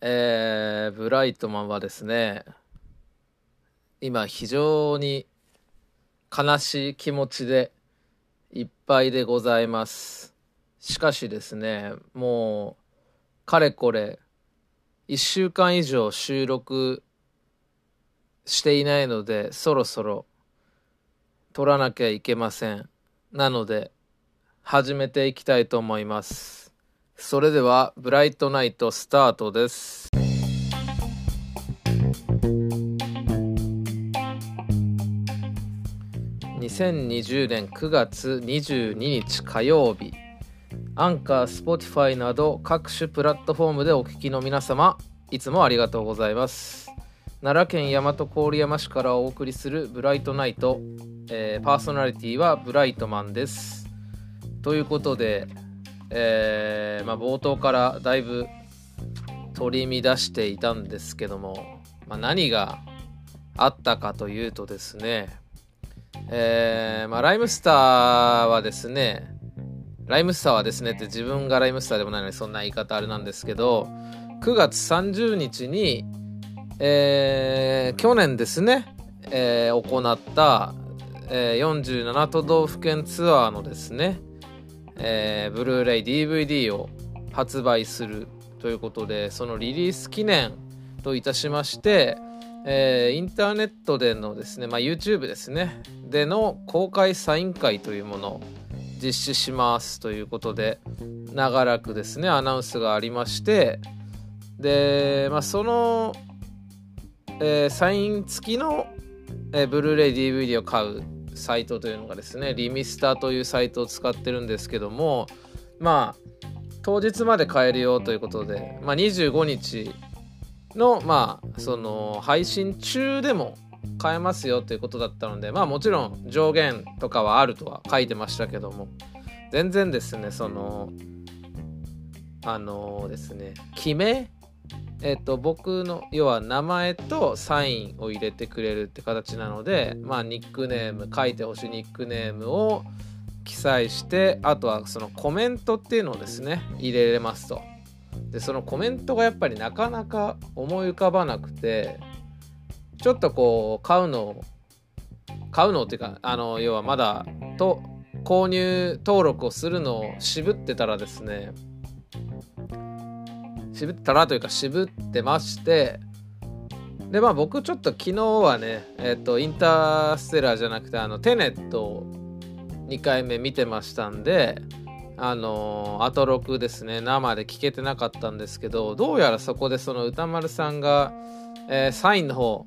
えー、ブライトマンはですね、今非常に悲しい気持ちでいっぱいでございます。しかしですね、もう、かれこれ、1週間以上収録していないので、そろそろ撮らなきゃいけません。なので、始めていきたいと思います。それではブライトナイトスタートです。2020年9月22日火曜日アンカー、スポティファイなど各種プラットフォームでお聞きの皆様いつもありがとうございます。奈良県大和郡山市からお送りするブライトナイト、えー、パーソナリティはブライトマンです。ということでえー、まあ、冒頭からだいぶ取り乱していたんですけども、まあ、何があったかというとですね、えー、まあ、ライムスターはですねライムスターはですねって自分がライムスターでもないのにそんな言い方あれなんですけど9月30日に、えー、去年ですね、えー、行った、えー、47都道府県ツアーのですねえー、ブルーレイ DVD を発売するということでそのリリース記念といたしまして、えー、インターネットでのですね、まあ、YouTube ですねでの公開サイン会というものを実施しますということで長らくですねアナウンスがありましてで、まあ、その、えー、サイン付きの、えー、ブルーレイ DVD を買うサイトというのがですねリミスターというサイトを使ってるんですけどもまあ当日まで買えるよということで、まあ、25日のまあその配信中でも買えますよということだったのでまあもちろん上限とかはあるとは書いてましたけども全然ですねそのあの、ですね決めえっと、僕の要は名前とサインを入れてくれるって形なので、まあ、ニックネーム書いてほしいニックネームを記載してあとはそのコメントっていうのをですね入れれますと。でそのコメントがやっぱりなかなか思い浮かばなくてちょっとこう買うのを買うのっていうかあの要はまだと購入登録をするのを渋ってたらですね渋ったらというか渋ってましてでまあ僕ちょっと昨日はねえっ、ー、とインターステラーじゃなくてあのテネットを2回目見てましたんであのアトロクですね。生で聞けてなかったんですけどどうやらそこでその歌丸さんが、えー、サインの方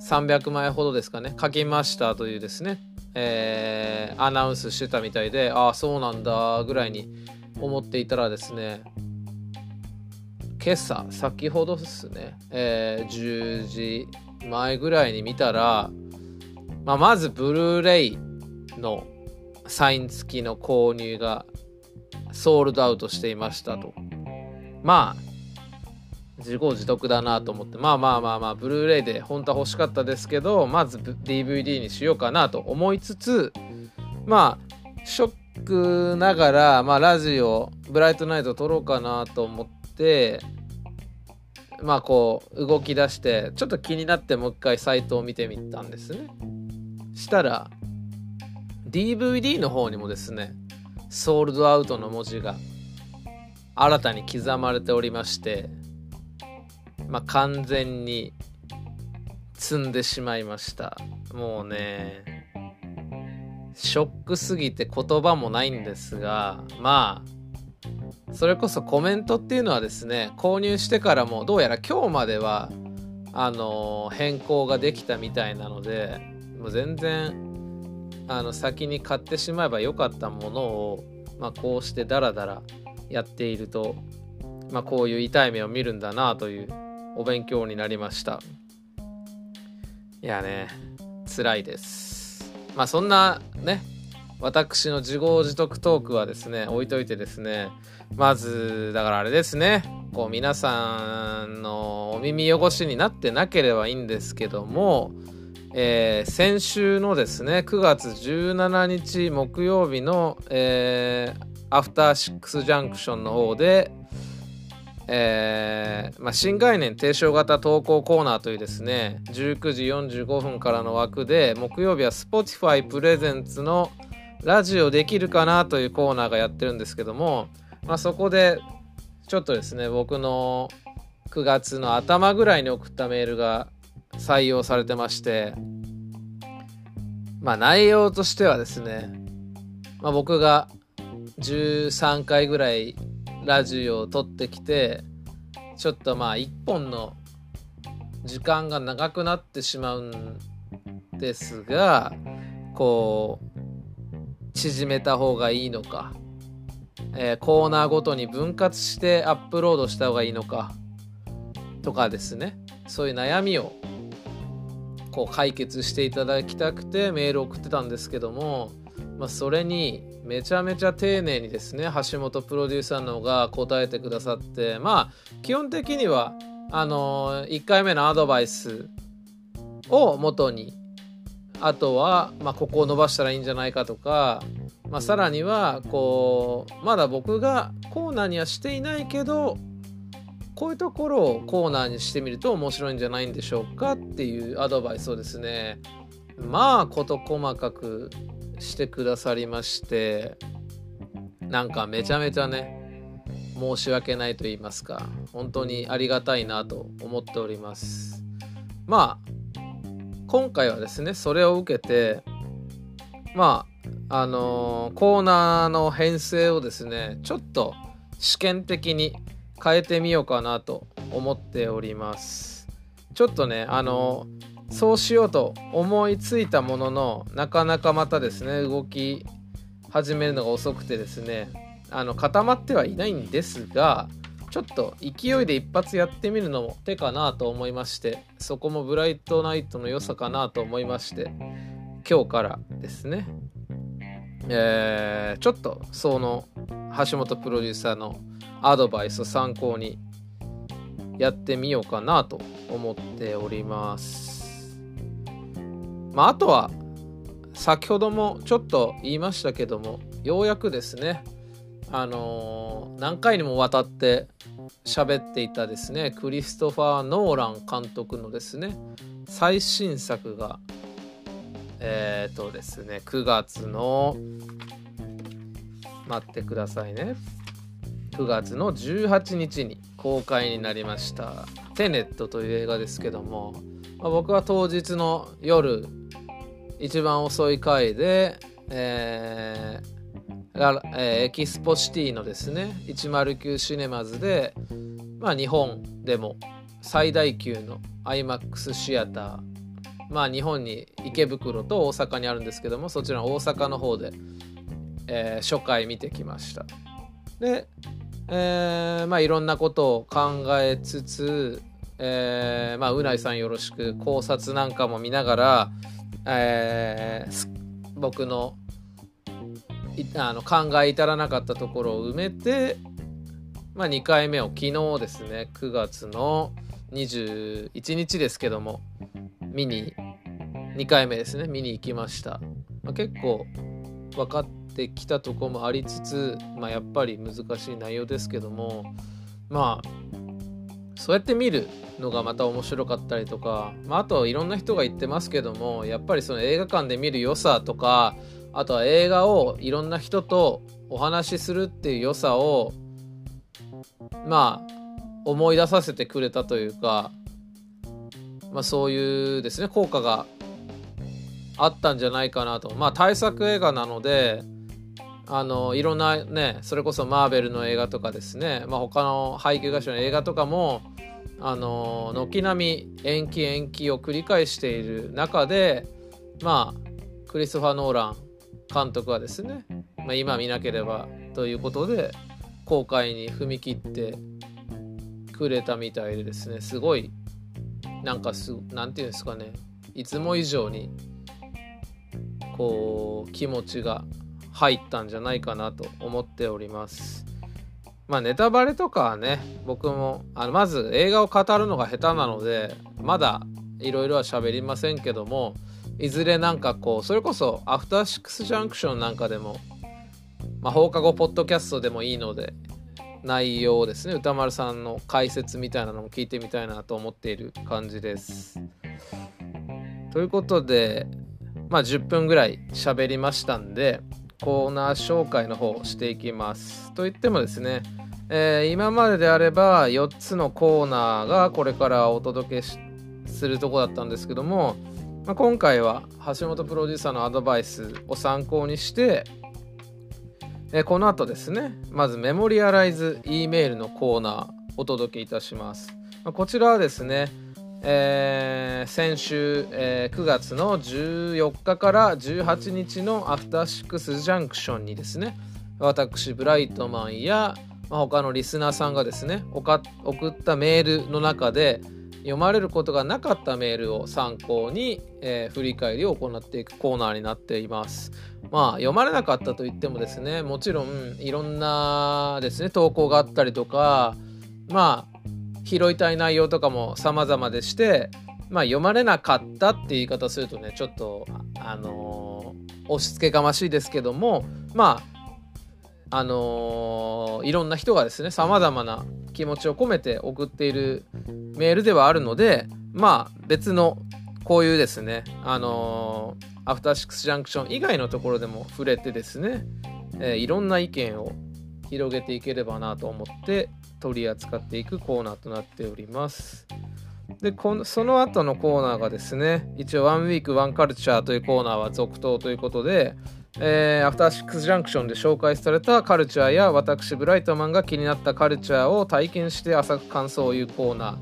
300枚ほどですかね書きましたというですね、えー、アナウンスしてたみたいでああそうなんだぐらいに思っていたらですね今朝先ほどですね、えー、10時前ぐらいに見たら、まあ、まずブルーレイのサイン付きの購入がソールドアウトしていましたと。まあ自業自得だなと思って。まあまあまあまあブルーレイで本当は欲しかったですけどまず DVD にしようかなと思いつつまあショックながら、まあ、ラジオブライトナイト撮ろうかなと思ってまあこう動き出してちょっと気になってもう一回サイトを見てみたんですね。したら DVD の方にもですねソールドアウトの文字が新たに刻まれておりましてまあ完全に積んでしまいました。もうねショックすぎて言葉もないんですがまあそれこそコメントっていうのはですね購入してからもどうやら今日まではあの変更ができたみたいなのでもう全然あの先に買ってしまえばよかったものを、まあ、こうしてダラダラやっていると、まあ、こういう痛い目を見るんだなというお勉強になりました。いやね辛いです。まあそんなね私の自業自得トークはですね置いといてですねまずだからあれですね。こう皆さんのお耳汚しになってなければいいんですけども、えー、先週のですね9月17日木曜日の、えー、アフターシックスジャンクションの方でえー、まあ、新概念提唱型投稿コーナーというですね19時45分からの枠で木曜日は Spotify プレゼンツのラジオできるかなというコーナーがやってるんですけども、まあ、そこでちょっとですね僕の9月の頭ぐらいに送ったメールが採用されてましてまあ内容としてはですね、まあ、僕が13回ぐらいラジオを撮ってきてちょっとまあ1本の時間が長くなってしまうんですがこう縮めた方がいいのか、えー、コーナーごとに分割してアップロードした方がいいのかとかですね。そういう悩みをこう解決していただきたくてメール送ってたんですけども、まあ、それにめちゃめちゃ丁寧にですね橋本プロデューサーの方が答えてくださってまあ基本的にはあの1回目のアドバイスを元にあとは、まあ、ここを伸ばしたらいいんじゃないかとか、まあ、さらにはこうまだ僕がコーナーにはしていないけどこういうところをコーナーにしてみると面白いんじゃないんでしょうかっていうアドバイスをですねまあ事細かくしてくださりましてなんかめちゃめちゃね申し訳ないと言いますか本当にありがたいなと思っております。まあ今回はですねそれを受けてまああのー、コーナーの編成をですねちょっと試験的に変えてみようかなと思っております。ちょっとねあのーそうしようと思いついたもののなかなかまたですね動き始めるのが遅くてですねあの固まってはいないんですがちょっと勢いで一発やってみるのも手かなと思いましてそこもブライトナイトの良さかなと思いまして今日からですねえー、ちょっとその橋本プロデューサーのアドバイスを参考にやってみようかなと思っております。まあ、あとは先ほどもちょっと言いましたけどもようやくですねあのー、何回にもわたって喋っていたですねクリストファー・ノーラン監督のですね最新作がえっ、ー、とですね9月の待ってくださいね。9月の18日に公開になりました「テネット」という映画ですけども、まあ、僕は当日の夜一番遅い回で、えーえー、エキスポシティのですね109シネマズで、まあ、日本でも最大級の IMAX シアターまあ日本に池袋と大阪にあるんですけどもそちらの大阪の方で、えー、初回見てきました。で、えー、まあいろんなことを考えつつ、えー、まあうないさんよろしく考察なんかも見ながらえー、僕のあの考え至らなかったところを埋めて、まあ、2回目を昨日ですね9月の21日ですけども見に2回目ですね見に行きました、まあ、結構分かってきたとこもありつつ、まあ、やっぱり難しい内容ですけどもまあそうやって見るのがまた面白かったりとか、まあ、あといろんな人が言ってますけどもやっぱりその映画館で見る良さとかあとは映画をいろんな人とお話しするっていう良さをまあ思い出させてくれたというか、まあ、そういうですね効果があったんじゃないかなと。まあ大作映画なのであのいろんなねそれこそマーベルの映画とかですね、まあ、他の配給会社の映画とかもあの軒並み延期延期を繰り返している中でまあクリストファー・ノーラン監督はですね、まあ、今見なければということで公開に踏み切ってくれたみたいでですねすごいなんかすなんていうんですかねいつも以上にこう気持ちが入ったんじゃないかなと思っております。まあネタバレとかはね僕もあのまず映画を語るのが下手なのでまだいろいろは喋りませんけどもいずれなんかこうそれこそアフターシックスジャンクションなんかでもまあ放課後ポッドキャストでもいいので内容ですね歌丸さんの解説みたいなのも聞いてみたいなと思っている感じです。ということでまあ10分ぐらい喋りましたんでコーナー紹介の方していきます。といってもですね、えー、今までであれば4つのコーナーがこれからお届けするとこだったんですけども、まあ、今回は橋本プロデューサーのアドバイスを参考にしてえこの後ですねまずメモリアライズ E メールのコーナーお届けいたします、まあ、こちらはですね、えー、先週、えー、9月の14日から18日のアフターシックスジャンクションにですね私ブライトマンや、まあ、他のリスナーさんがですね送ったメールの中で読まれることがなかったメールを参考に、えー、振り返りを行っていくコーナーになっています。まあ読まれなかったといってもですねもちろんいろんなですね投稿があったりとかまあ拾いたい内容とかも様々でしてまあ読まれなかったって言い方するとねちょっとあのー、押し付けがましいですけどもまああのー、いろんな人がですねさまざまな気持ちを込めて送っているメールではあるのでまあ別のこういうですねあのー、アフターシックスジャンクション以外のところでも触れてですね、えー、いろんな意見を広げていければなと思って取り扱っていくコーナーとなっております。でこのその後のコーナーがですね一応「ワンウィークワンカルチャーというコーナーは続投ということでえー、アフターシックスジャンクションで紹介されたカルチャーや私ブライトマンが気になったカルチャーを体験して浅く感想を言うコーナ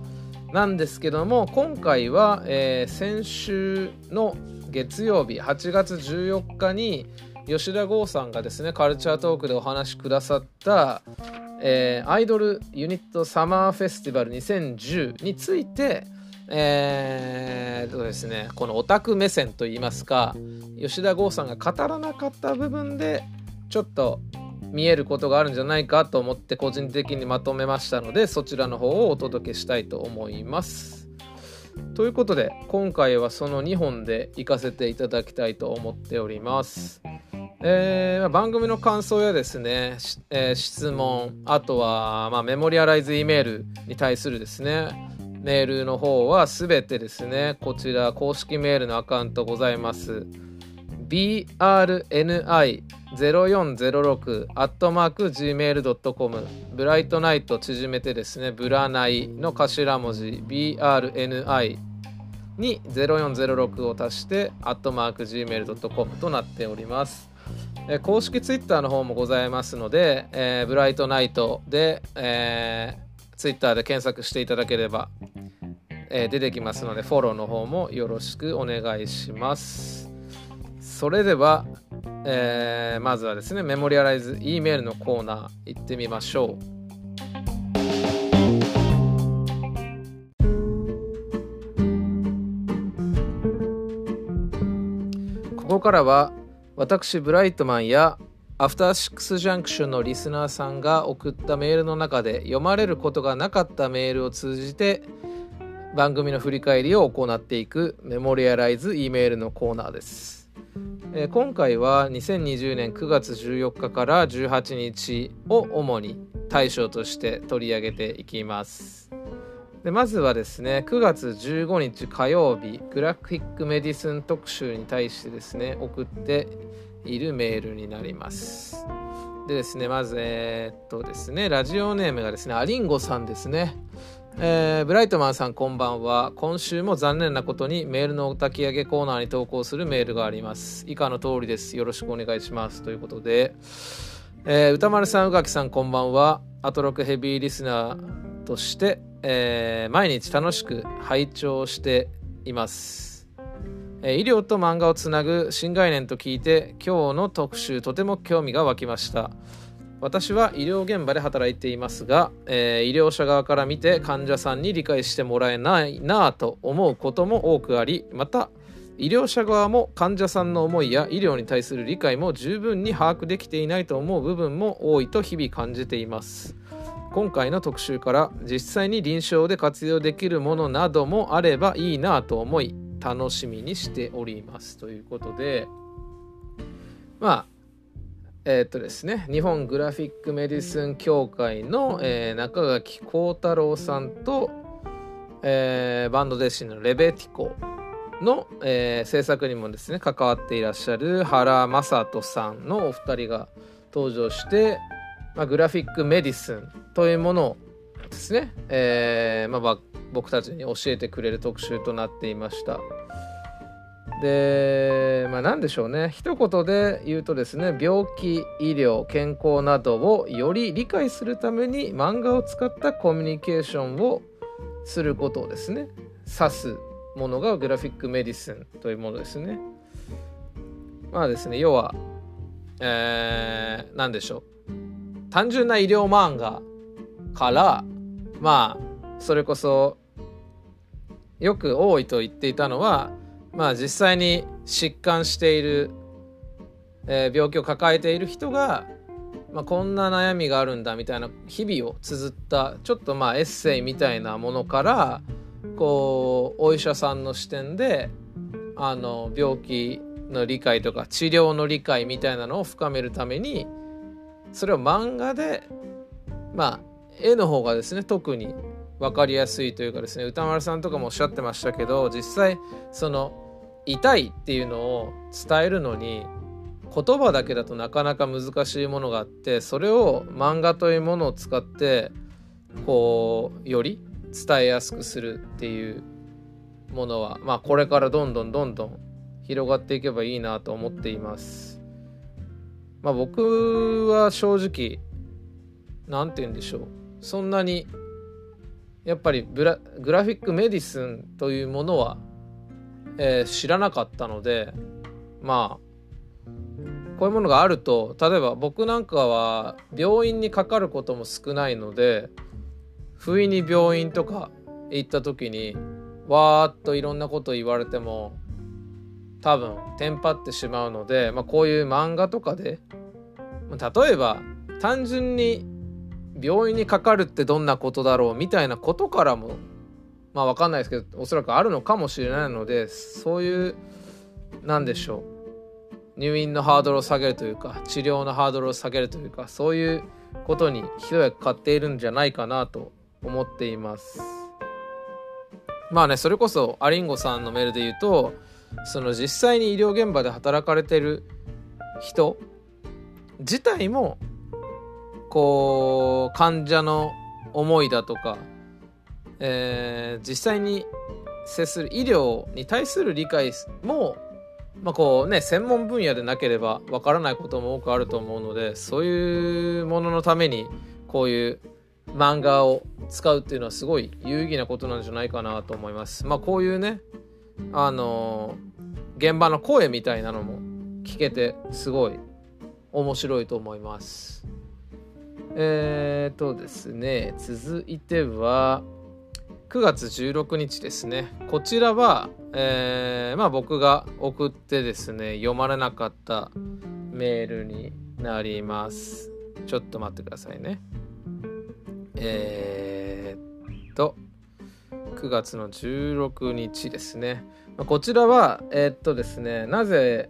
ーなんですけども今回は、えー、先週の月曜日8月14日に吉田剛さんがですねカルチャートークでお話しくださった、えー、アイドルユニットサマーフェスティバル2010についてえー、とですねこのオタク目線といいますか吉田剛さんが語らなかった部分でちょっと見えることがあるんじゃないかと思って個人的にまとめましたのでそちらの方をお届けしたいと思います。ということで今回はその2本で行かせていただきたいと思っております。えー、番組の感想やですね、えー、質問あとは、まあ、メモリアライズ E メールに対するですねメールの方はすべてですね、こちら公式メールのアカウントございます。brni0406 アットマーク gmail.com ブライトナイト縮めてですね、ブラナイの頭文字 brni に0406を足してアットマーク gmail.com となっております。え公式ツイッターの方もございますので、えー、ブライトナイトで、えー Twitter で検索していただければ、えー、出てきますのでフォローの方もよろしくお願いします。それでは、えー、まずはですねメモリアライズ E メールのコーナー行ってみましょう。ここからは私ブライトマンやアフターシックスジャンクションのリスナーさんが送ったメールの中で読まれることがなかったメールを通じて番組の振り返りを行っていくメモリアライズ E メールのコーナーです、えー、今回は2020年9月14日から18日を主に対象として取り上げていきます。でまずはですね9月15日火曜日グラフィックメディスン特集に対してですね送っているメールになります。でですね、まず、えー、っとですね、ラジオネームがですね、アリンゴさんですね。えー、ブライトマンさんこんばんは。今週も残念なことにメールのお焚き上げコーナーに投稿するメールがあります。以下の通りです。よろしくお願いします。ということで、えー、歌丸さん、宇垣さんこんばんは。アトロクヘビーリスナーとして、えー、毎日楽しく拝聴しています。医療と漫画をつなぐ新概念と聞いて今日の特集とても興味が湧きました。私は医療現場で働いていますが、えー、医療者側から見て患者さんに理解してもらえないなぁと思うことも多くありまた医療者側も患者さんの思いや医療に対する理解も十分に把握できていないと思う部分も多いと日々感じています。今回の特集から実際に臨床で活用できるものなどもあればいいなぁと思い楽しみにしておりますということでまあえー、っとですね日本グラフィックメディスン協会の、えー、中垣幸太郎さんと、えー、バンド弟子のレベティコの、えー、制作にもですね関わっていらっしゃる原正人さんのお二人が登場して、まあ、グラフィックメディスンというものをですね、えーまあ、僕たちに教えてくれる特集となっていました。でまあ何でしょうね。一言で言うとですね病気医療健康などをより理解するために漫画を使ったコミュニケーションをすることをですね。指すものがグラフィックメディスンというものですね。まあですね要はえー、何でしょう。単純な医療漫画からまあそれこそよく多いと言っていたのはまあ実際に疾患している、えー、病気を抱えている人が、まあ、こんな悩みがあるんだみたいな日々を綴ったちょっとまあエッセイみたいなものからこうお医者さんの視点であの病気の理解とか治療の理解みたいなのを深めるためにそれを漫画でまあ絵の方がですね特に分かりやすいというかですね歌丸さんとかもおっしゃってましたけど実際その痛いっていうのを伝えるのに言葉だけだとなかなか難しいものがあってそれを漫画というものを使ってこうより伝えやすくするっていうものはまあこれからどんどんどんどん広がっていけばいいなと思っています。まあ僕は正直何て言うんでしょうそんなにやっぱりグラフィックメディスンというものはえー、知らなかったのでまあこういうものがあると例えば僕なんかは病院にかかることも少ないので不意に病院とか行った時にわーっといろんなこと言われても多分テンパってしまうので、まあ、こういう漫画とかで例えば単純に病院にかかるってどんなことだろうみたいなことからもまあ分かんないですけどおそらくあるのかもしれないのでそういうなんでしょう。入院のハードルを下げるというか治療のハードルを下げるというかそういうことに一役買っているんじゃないかなと思っています。まあねそれこそアリンゴさんのメールで言うとその実際に医療現場で働かれてる人自体もこう患者の思いだとかえー、実際に接する医療に対する理解も、まあこうね、専門分野でなければわからないことも多くあると思うのでそういうもののためにこういう漫画を使うっていうのはすごい有意義なことなんじゃないかなと思います。まあこういうねあのー、現場の声みたいなのも聞けてすごい面白いと思います。えっ、ー、とですね続いては9月16日ですね。こちらは、えー、まあ僕が送ってですね読まれなかったメールになります。ちょっと待ってくださいね。えー、っと9月の16日ですね。こちらはえー、っとですねなぜ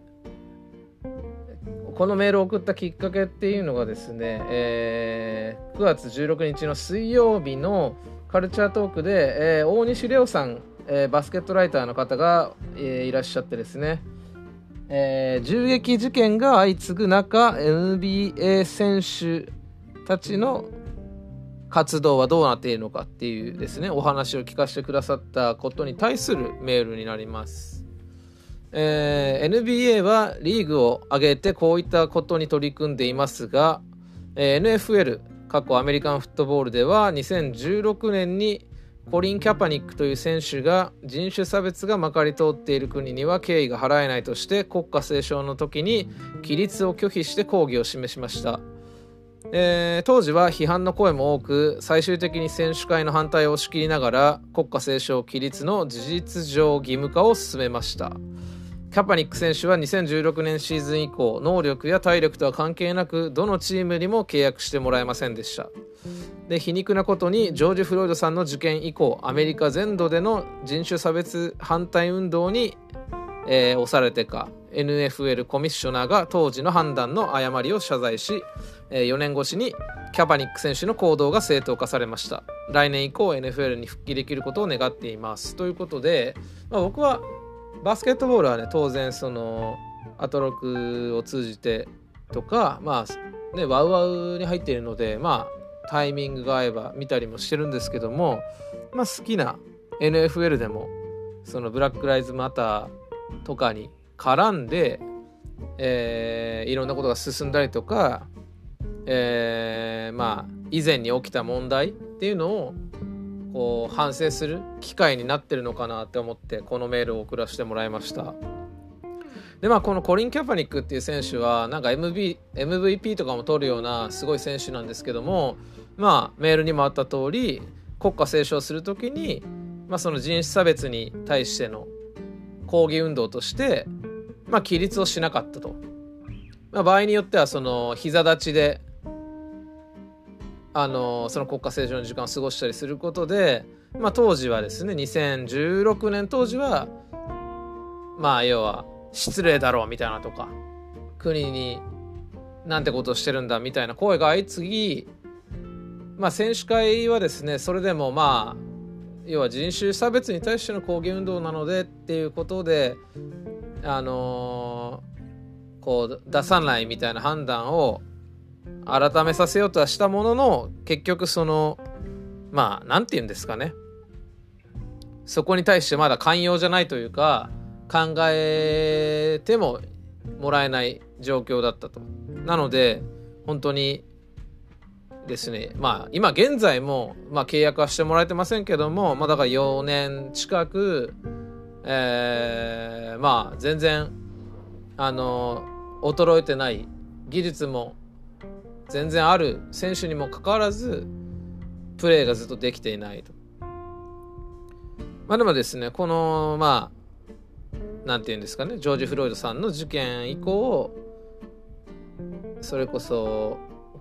このメールを送ったきっかけっていうのがですね、えー、9月16日の水曜日のカルチャートークで、えー、大西レオさん、えー、バスケットライターの方が、えー、いらっしゃってですね、えー、銃撃事件が相次ぐ中 NBA 選手たちの活動はどうなっているのかっていうですねお話を聞かせてくださったことに対するメールになります。えー、NBA はリーグを挙げてこういったことに取り組んでいますが、えー、NFL 過去アメリカンフットボールでは2016年にコリン・キャパニックという選手が人種差別がまかり通っている国には敬意が払えないとして国歌斉唱の時に規律を拒否して抗議を示しました、えー、当時は批判の声も多く最終的に選手会の反対を押し切りながら国歌斉唱規律の事実上義務化を進めました。キャパニック選手は2016年シーズン以降能力や体力とは関係なくどのチームにも契約してもらえませんでした。で皮肉なことにジョージ・フロイドさんの事件以降アメリカ全土での人種差別反対運動にえー、押されてか NFL コミッショナーが当時の判断の誤りを謝罪し、えー、4年越しにキャパニック選手の行動が正当化されました。来年以降 NFL に復帰できることを願っています。ということで、まあ、僕はバスケットボールはね当然そのアトロクを通じてとかまあねワウワウに入っているのでまあタイミングが合えば見たりもしてるんですけどもまあ好きな NFL でもそのブラック・ライズ・マターとかに絡んで、えー、いろんなことが進んだりとか、えー、まあ以前に起きた問題っていうのをこう反省する機会になってるのかなって思ってこのメールを送らせてもらいましたでまあこのコリン・キャパニックっていう選手はなんか MB MVP とかも取るようなすごい選手なんですけどもまあメールにもあった通り国家斉唱する時に、まあ、その人種差別に対しての抗議運動として、まあ、起立をしなかったと。まあ、場合によってはその膝立ちであのその国家正常の時間を過ごしたりすることで、まあ、当時はですね2016年当時はまあ要は失礼だろうみたいなとか国になんてことをしてるんだみたいな声が相次ぎまあ選手会はですねそれでもまあ要は人種差別に対しての抗議運動なのでっていうことであのー、こう出さないみたいな判断を改めさせようとはしたものの結局そのまあ何て言うんですかねそこに対してまだ寛容じゃないというか考えてももらえない状況だったと。なので本当にですねまあ今現在も、まあ、契約はしてもらえてませんけども、まあ、だから4年近く、えー、まあ全然あの衰えてない技術も全然ある選手にもかかわらずプレーがずっとできていないと。まあでもですねこのまあなんて言うんですかねジョージ・フロイドさんの事件以降それこそ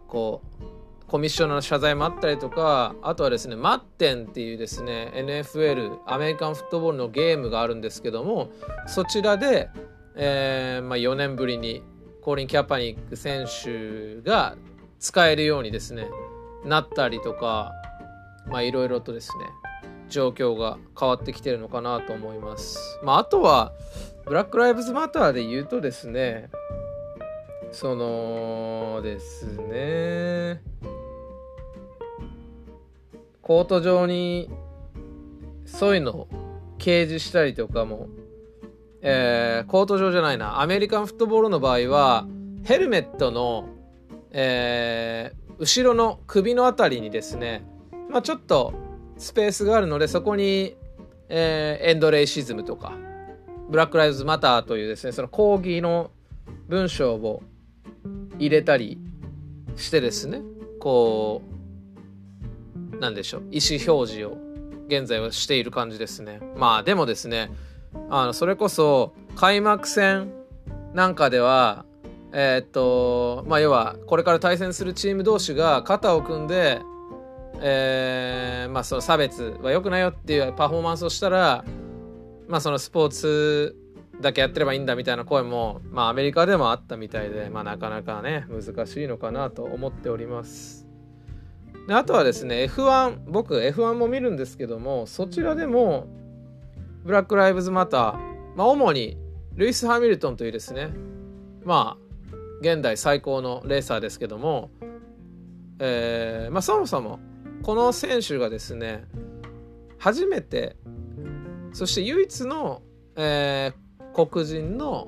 こうコミッショナーの謝罪もあったりとかあとはですねマッテンっていうですね NFL アメリカンフットボールのゲームがあるんですけどもそちらで、えーまあ、4年ぶりにコーリン・キャパニック選手が使えるようにですねなったりとかまあいろいろとですね状況が変わってきてるのかなと思います。まあ、あとはブラック・ライブズ・マターで言うとですねそのですねコート上にそういうのを掲示したりとかも、えー、コート上じゃないなアメリカンフットボールの場合はヘルメットの、えー、後ろの首の辺りにですね、まあ、ちょっとスペースがあるのでそこに、えー、エンドレイシズムとかブラック・ライズ・マターというですねその抗議の文章を入れたりしてですねこうなんでしょう意思表示を現在はしている感じですね。まあでもですねあのそれこそ開幕戦なんかではえー、っとまあ要はこれから対戦するチーム同士が肩を組んでえー、まあその差別は良くないよっていうパフォーマンスをしたらまあそのスポーツだけやってればいいんだみたいな声もまあアメリカでもあったみたいでまあなかなかね難しいのかなと思っております。であとはですね F1 僕 F1 も見るんですけどもそちらでもブラック・ライブズ・マター、まあ、主にルイス・ハミルトンというですねまあ現代最高のレーサーですけども、えーまあ、そもそもこの選手がですね初めてそして唯一の、えー、黒人の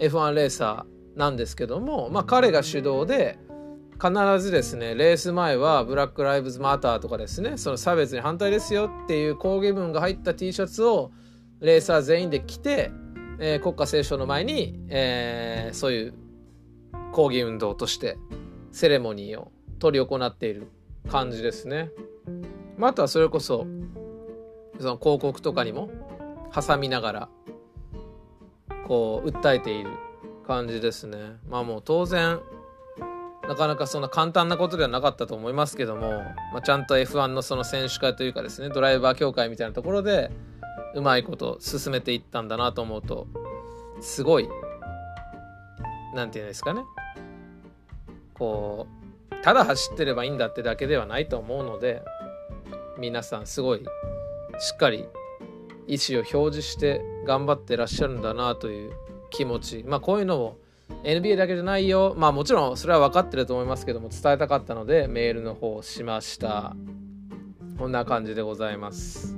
F1 レーサーなんですけども、まあ、彼が主導で必ずですねレース前はブラック・ライブズ・マターとかですねその差別に反対ですよっていう抗議文が入った T シャツをレーサー全員で着て、えー、国家斉唱の前に、えー、そういう抗議運動としてセレモニーを執り行っている感じですね。まあ、あとはそれこそその広告とかにも挟みながらこう訴えている感じですね。まあもう当然なかなかそんな簡単なことではなかったと思いますけども、まあ、ちゃんと F1 のその選手会というかですねドライバー協会みたいなところでうまいこと進めていったんだなと思うとすごい何て言うんですかね。こうただ走ってればいいんだってだけではないと思うので皆さんすごいしっかり意思を表示して頑張ってらっしゃるんだなという気持ち。まあこういうのを NBA だけじゃないよ。まあもちろんそれは分かってると思いますけども伝えたかったのでメールの方をしました。こんな感じでございます。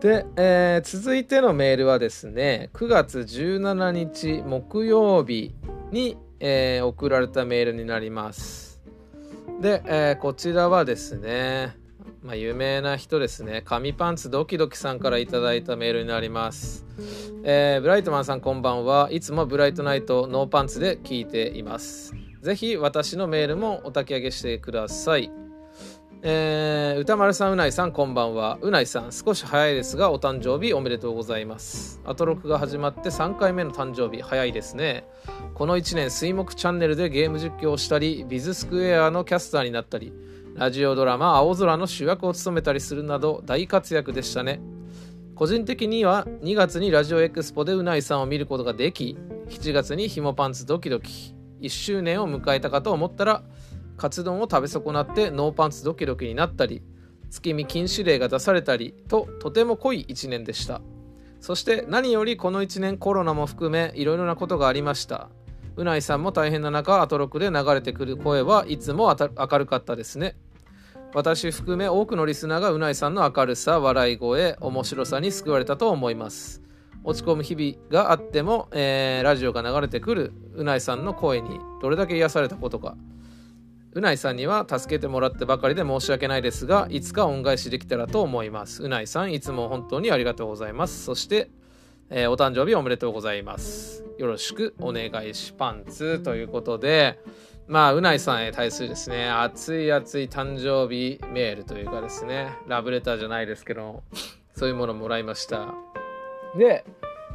で、えー、続いてのメールはですね9月17日木曜日。に、えー、送られたメールになりますで、えー、こちらはですねまあ、有名な人ですね。紙パンツドキドキさんから頂いたメールになります。えー、ブライトマンさんこんばんは。いつもブライトナイトノーパンツで聞いています。ぜひ私のメールもお焚き上げしてください。えー、歌丸さん、うないさん、こんばんは。うないさん、少し早いですが、お誕生日おめでとうございます。アトロクが始まって3回目の誕生日、早いですね。この1年、水木チャンネルでゲーム実況をしたり、ビズスクエアのキャスターになったり、ラジオドラマ「青空」の主役を務めたりするなど大活躍でしたね個人的には2月にラジオエクスポでうないさんを見ることができ7月にひもパンツドキドキ1周年を迎えたかと思ったらカツ丼を食べ損なってノーパンツドキドキになったり月見禁止令が出されたりととても濃い1年でした。そして何よりこの1年コロナも含めいろいろなことがありました。うないさんも大変な中アトロクで流れてくる声はいつも明るかったですね。私含め多くのリスナーがうないさんの明るさ笑い声面白さに救われたと思います。落ち込む日々があっても、えー、ラジオが流れてくるうないさんの声にどれだけ癒されたことか。うないさんには助けてもらってばかりで申し訳ないですがいつか恩返しできたらと思います。うないさんいつも本当にありがとうございます。そして、えー、お誕生日おめでとうございます。よろしくお願いしパンツということでまあ、うないさんへ対するですね、熱い熱い誕生日メールというかですね、ラブレターじゃないですけど、そういうものもらいました。で、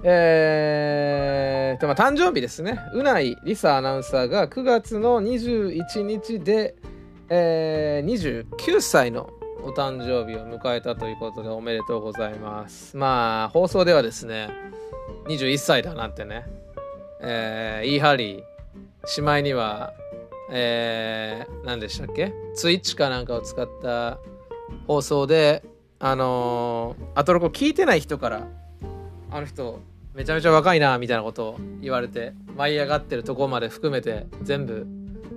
えー、と、まあ、誕生日ですね。うないりさアナウンサーが9月の21日で、えー、29歳のお誕生日を迎えたということでおめでとうございます。まあ、放送ではですね、21歳だなんてね、えー、言い張り、しまいにはえー、何でしたっけツイッチかなんかを使った放送で、あのー、アトロコ聞いてない人から、あの人、めちゃめちゃ若いな、みたいなことを言われて、舞い上がってるとこまで含めて、全部、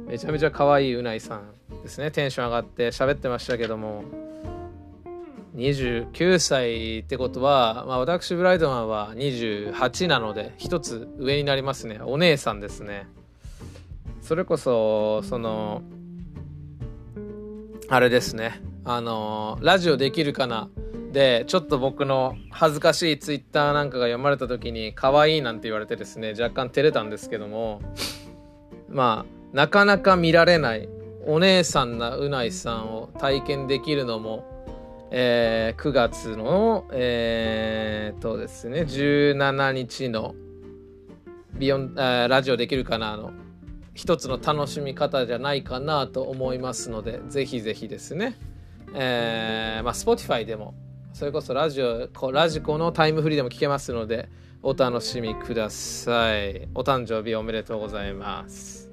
めちゃめちゃ可愛いうないさんですね。テンション上がって喋ってましたけども、29歳ってことは、まあ、私ブライトマンは28なので一つ上になりますね。お姉さんですね。それこそそのあれですね。あのラジオできるかなでちょっと僕の恥ずかしいツイッターなんかが読まれた時に可愛いなんて言われてですね若干照れたんですけどもまあなかなか見られないお姉さんなうないさんを体験できるのも、えー、9月のえー、っとですね17日のビヨンえラジオできるかなの一つの楽しみ方じゃないかなと思いますのでぜひぜひですね、えー、まあ Spotify でもそれこそラジオラジコのタイムフリーでも聞けますのでお楽しみください。お誕生日おめでとうございます。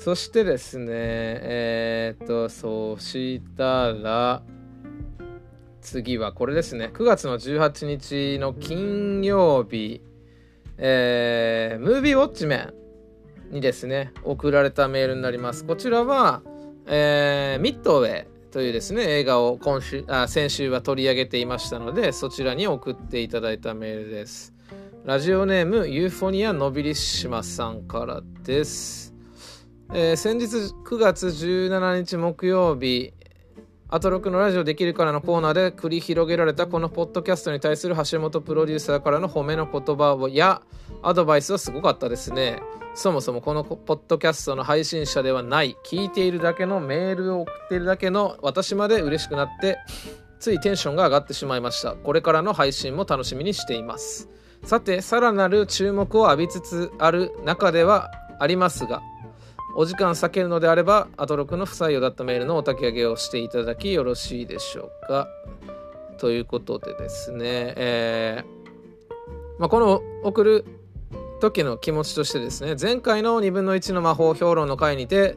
そしてですねえー、っとそしたら次はこれですね。9月の18日の金曜日えー、ムービーウォッチメンにですね、送られたメールになります。こちらは、えー、ミッドウェイ。というですね、映画を今週あ先週は取り上げていましたので、そちらに送っていただいたメールです。ラジオネームユーフォニアノビリシマさんからです。えー、先日9月17日木曜日、アトロクのラジオできるからのコーナーで繰り広げられたこのポッドキャストに対する橋本プロデューサーからの褒めの言葉やアドバイスはすごかったですね。そもそもこのポッドキャストの配信者ではない聞いているだけのメールを送っているだけの私まで嬉しくなってついテンションが上がってしまいました。これからの配信も楽しみにしています。さてさらなる注目を浴びつつある中ではありますがお時間避けるのであればアトロクの不採用だったメールのお焚き上げをしていただきよろしいでしょうか。ということでですね、えーまあ、この送る時の気持ちとしてですね前回の2分の1の魔法評論の回にて、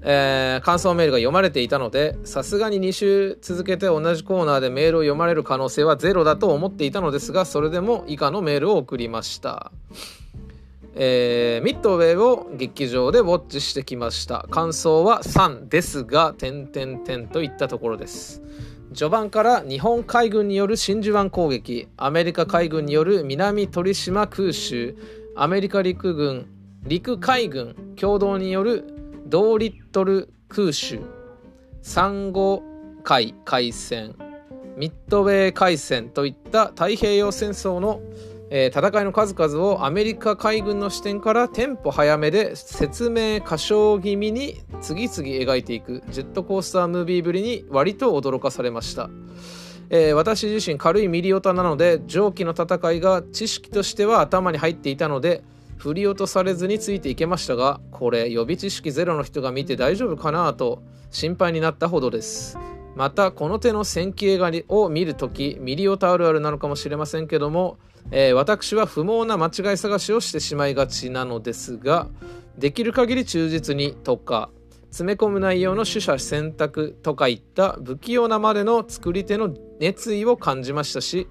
えー、感想メールが読まれていたのでさすがに2週続けて同じコーナーでメールを読まれる可能性はゼロだと思っていたのですがそれでも以下のメールを送りました。えー、ミッドウェーを劇場でウォッチしてきました感想は3ですが点々点といったところです序盤から日本海軍による真珠湾攻撃アメリカ海軍による南鳥島空襲アメリカ陸軍陸海軍共同による同リットル空襲。サンゴ海海戦。ミッドウェー海戦といった太平洋戦争のえー、戦いの数々をアメリカ海軍の視点からテンポ早めで説明歌唱気味に次々描いていくジェットコースタームービーぶりに割と驚かされました、えー、私自身軽いミリオタなので蒸気の戦いが知識としては頭に入っていたので振り落とされずについていけましたがこれ予備知識ゼロの人が見て大丈夫かなと心配になったほどです。またこの手の戦記映画を見るときミリオタあるあるなのかもしれませんけどもえー、私は不毛な間違い探しをしてしまいがちなのですができる限り忠実にとか詰め込む内容の取捨選択とかいった不器用なまでの作り手の熱意を感じましたし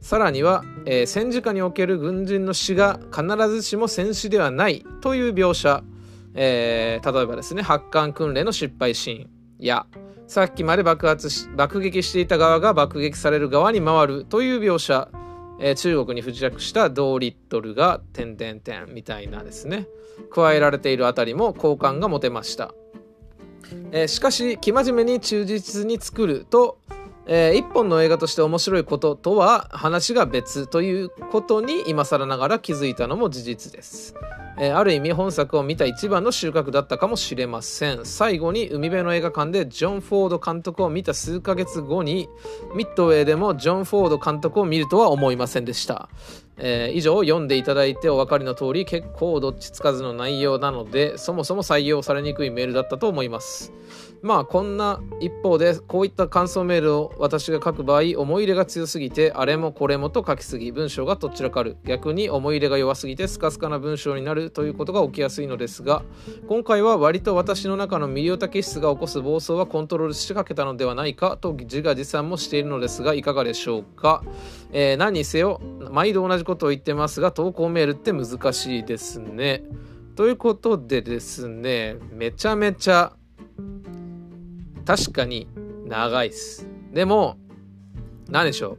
さらには、えー、戦時下における軍人の死が必ずしも戦死ではないという描写、えー、例えばですね発艦訓練の失敗シーンやさっきまで爆発し爆撃していた側が爆撃される側に回るという描写えー、中国に不時着した同リットルが点々点みたいなですね加えられているあたりも好感が持てました、えー、しかし生真面目に忠実に作ると、えー、一本の映画として面白いこととは話が別ということに今更ながら気づいたのも事実です。えー、ある意味本作を見た一番の収穫だったかもしれません。最後に海辺の映画館でジョン・フォード監督を見た数ヶ月後にミッドウェーでもジョン・フォード監督を見るとは思いませんでした、えー、以上読んでいただいてお分かりの通り結構どっちつかずの内容なのでそもそも採用されにくいメールだったと思います。まあこんな一方でこういった感想メールを私が書く場合思い入れが強すぎてあれもこれもと書きすぎ文章がとっちらかる。逆に思い入れが弱すぎてスカスカな文章になるということが起きやすいのですが今回は割と私の中のミリオタ気質が起こす暴走はコントロールしかけたのではないかと自画自賛もしているのですがいかがでしょうか、えー、何にせよ毎度同じことを言ってますが投稿メールって難しいですね。ということでですねめちゃめちゃ確かに長いっす。でも、何でしょ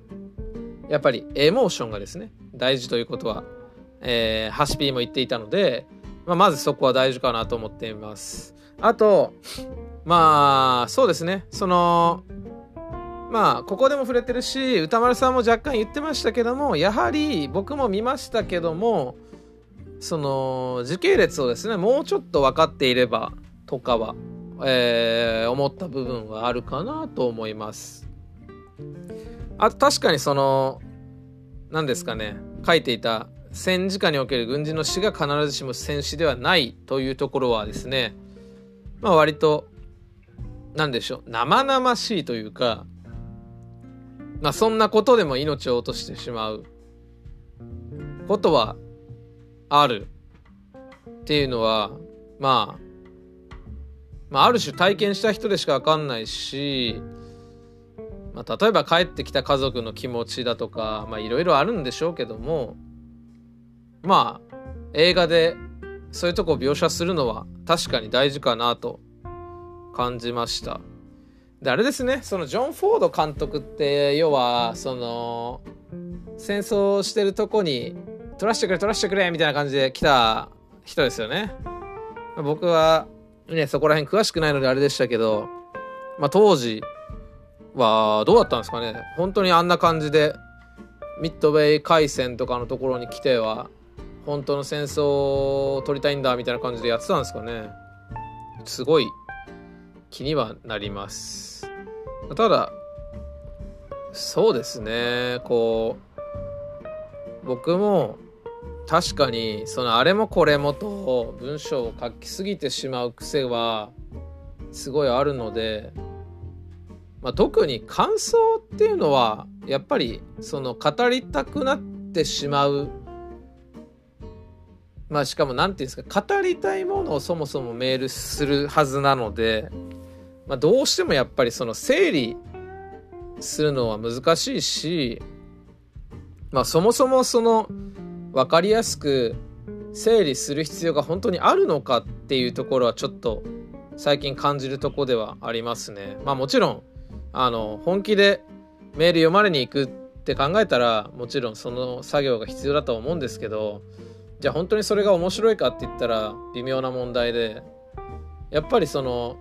う。やっぱりエモーションがですね、大事ということは、えー、ハシピーも言っていたので、まあ、まずそこは大事かなと思っています。あと、まあ、そうですね、その、まあ、ここでも触れてるし、歌丸さんも若干言ってましたけども、やはり僕も見ましたけども、その、時系列をですね、もうちょっと分かっていればとかはえー、思った部分はあるかなと思います。あと確かにその何ですかね書いていた戦時下における軍人の死が必ずしも戦死ではないというところはですねまあ割と何でしょう生々しいというかまあそんなことでも命を落としてしまうことはあるっていうのはまあまあ、ある種体験した人でしか分かんないし、まあ、例えば帰ってきた家族の気持ちだとかいろいろあるんでしょうけどもまあ映画でそういうとこを描写するのは確かに大事かなと感じました。であれですねそのジョン・フォード監督って要はその戦争してるとこに取らしてくれ取らしてくれみたいな感じで来た人ですよね。僕はね、そこら辺詳しくないのであれでしたけど、まあ、当時はどうだったんですかね。本当にあんな感じでミッドウェー海戦とかのところに来ては本当の戦争を取りたいんだみたいな感じでやってたんですかね。すごい気にはなります。ただそうですねこう僕も確かにそのあれもこれもと文章を書きすぎてしまう癖はすごいあるので、まあ、特に感想っていうのはやっぱりその語りたくなってしまうまあしかも何て言うんですか語りたいものをそもそもメールするはずなので、まあ、どうしてもやっぱりその整理するのは難しいし、まあそもそもその分かりやすく整理する必要が本当にあるのかっていうところはちょっと最近感じるとこではありますね。まあもちろんあの本気でメール読まれに行くって考えたらもちろんその作業が必要だと思うんですけどじゃあ本当にそれが面白いかって言ったら微妙な問題でやっぱりその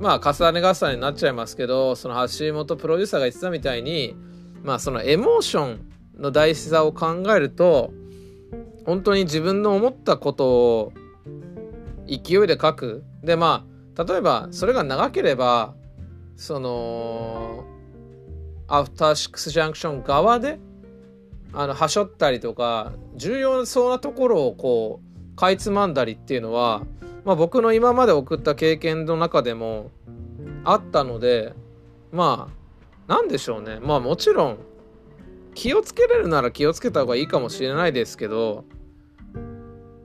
まあ重ね重ねになっちゃいますけどその橋本プロデューサーが言ってたみたいにまあそのエモーションの大事さを考えると本当に自分の思ったことを勢いで書く。でまあ例えばそれが長ければそのアフターシックスジャンクション側であのはしょったりとか重要そうなところをこうかいつまんだりっていうのは、まあ、僕の今まで送った経験の中でもあったのでまあなんでしょうね。まあもちろん気をつけれるなら気をつけた方がいいかもしれないですけど、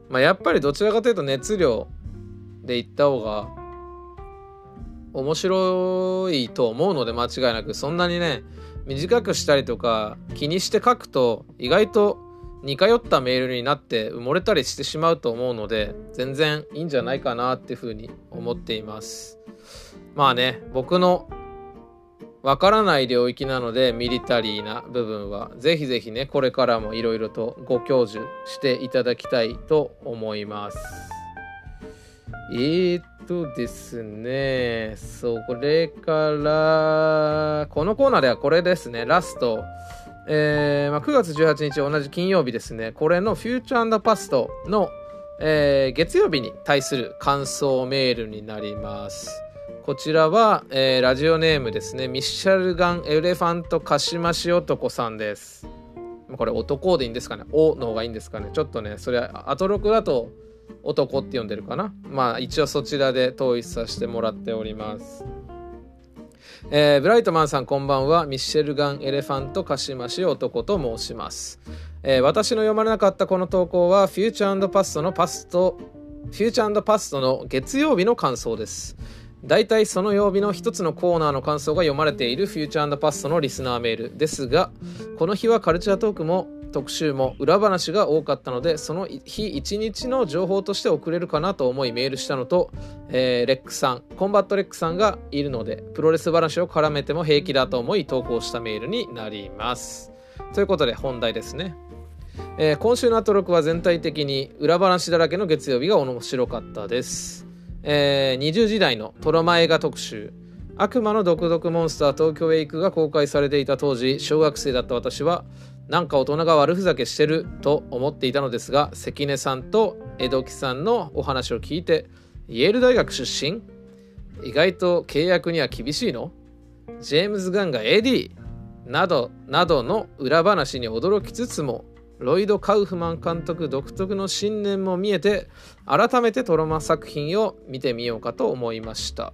まあ、やっぱりどちらかというと熱量でいった方が面白いと思うので間違いなくそんなにね短くしたりとか気にして書くと意外と似通ったメールになって埋もれたりしてしまうと思うので全然いいんじゃないかなっていうふうに思っています。まあね僕のわからない領域なのでミリタリーな部分はぜひぜひねこれからもいろいろとご教授していただきたいと思いますえーとですね、それから、このコーナーではこれですね、ラスト。えーまあ、9月18日同じ金曜日ですね、これのフューチャーパストの、えー、月曜日に対する感想メールになります。こちらは、えー、ラジオネームですね、ミッシャルガン・エレファント・カシマシ男さんです。これ男でいいんですかね？おの方がいいんですかね？ちょっとね、それ、アトロクだと、男って呼んでるかな？まあ一応そちらで統一させてもらっております。えー、ブライトマンさんこんばんは。ミッシェルガン・エレファントカシマシ男と申します、えー、私の読まれなかったこの投稿はフューチャーパストのパストフューチャーパストの月曜日の感想です。大体その曜日の一つのコーナーの感想が読まれているフューチャーパストのリスナーメールですがこの日はカルチャートークも特集も裏話が多かったのでその日一日の情報として送れるかなと思いメールしたのと、えー、レックさんコンバットレックさんがいるのでプロレス話を絡めても平気だと思い投稿したメールになります。ということで本題ですね。えー、今週のアトロクは全体的に裏話だらけの月曜日が面白かったです、えー、20時台のトロマ映画特集。悪魔の毒毒モンスター東京へ行くが公開されていた当時小学生だった私はなんか大人が悪ふざけしてると思っていたのですが関根さんと江戸木さんのお話を聞いてイェール大学出身？意外と契約には厳しいの？ジェームズ・ガンが AD などなどの裏話に驚きつつもロイド・カウフマン監督独特の信念も見えて改めてトロマ作品を見てみようかと思いました。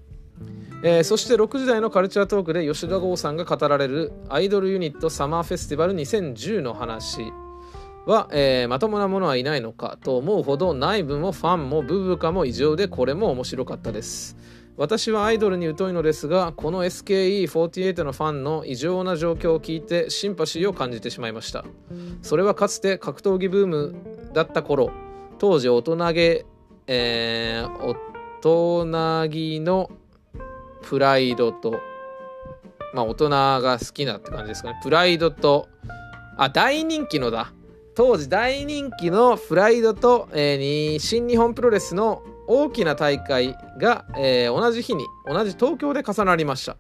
えー、そして6時台のカルチャートークで吉田剛さんが語られるアイドルユニットサマーフェスティバル2010の話は、えー、まともなものはいないのかと思うほど内部もファンもブブカも異常でこれも面白かったです私はアイドルに疎いのですがこの SKE48 のファンの異常な状況を聞いてシンパシーを感じてしまいましたそれはかつて格闘技ブームだった頃当時大人げ、えー、大人気のプライドと、まあ大人が好きなって感じですかね。プライドと、あ、大人気のだ。当時大人気のプライドと、えー、新日本プロレスの大きな大会が、えー、同じ日に同じ東京で重なりました、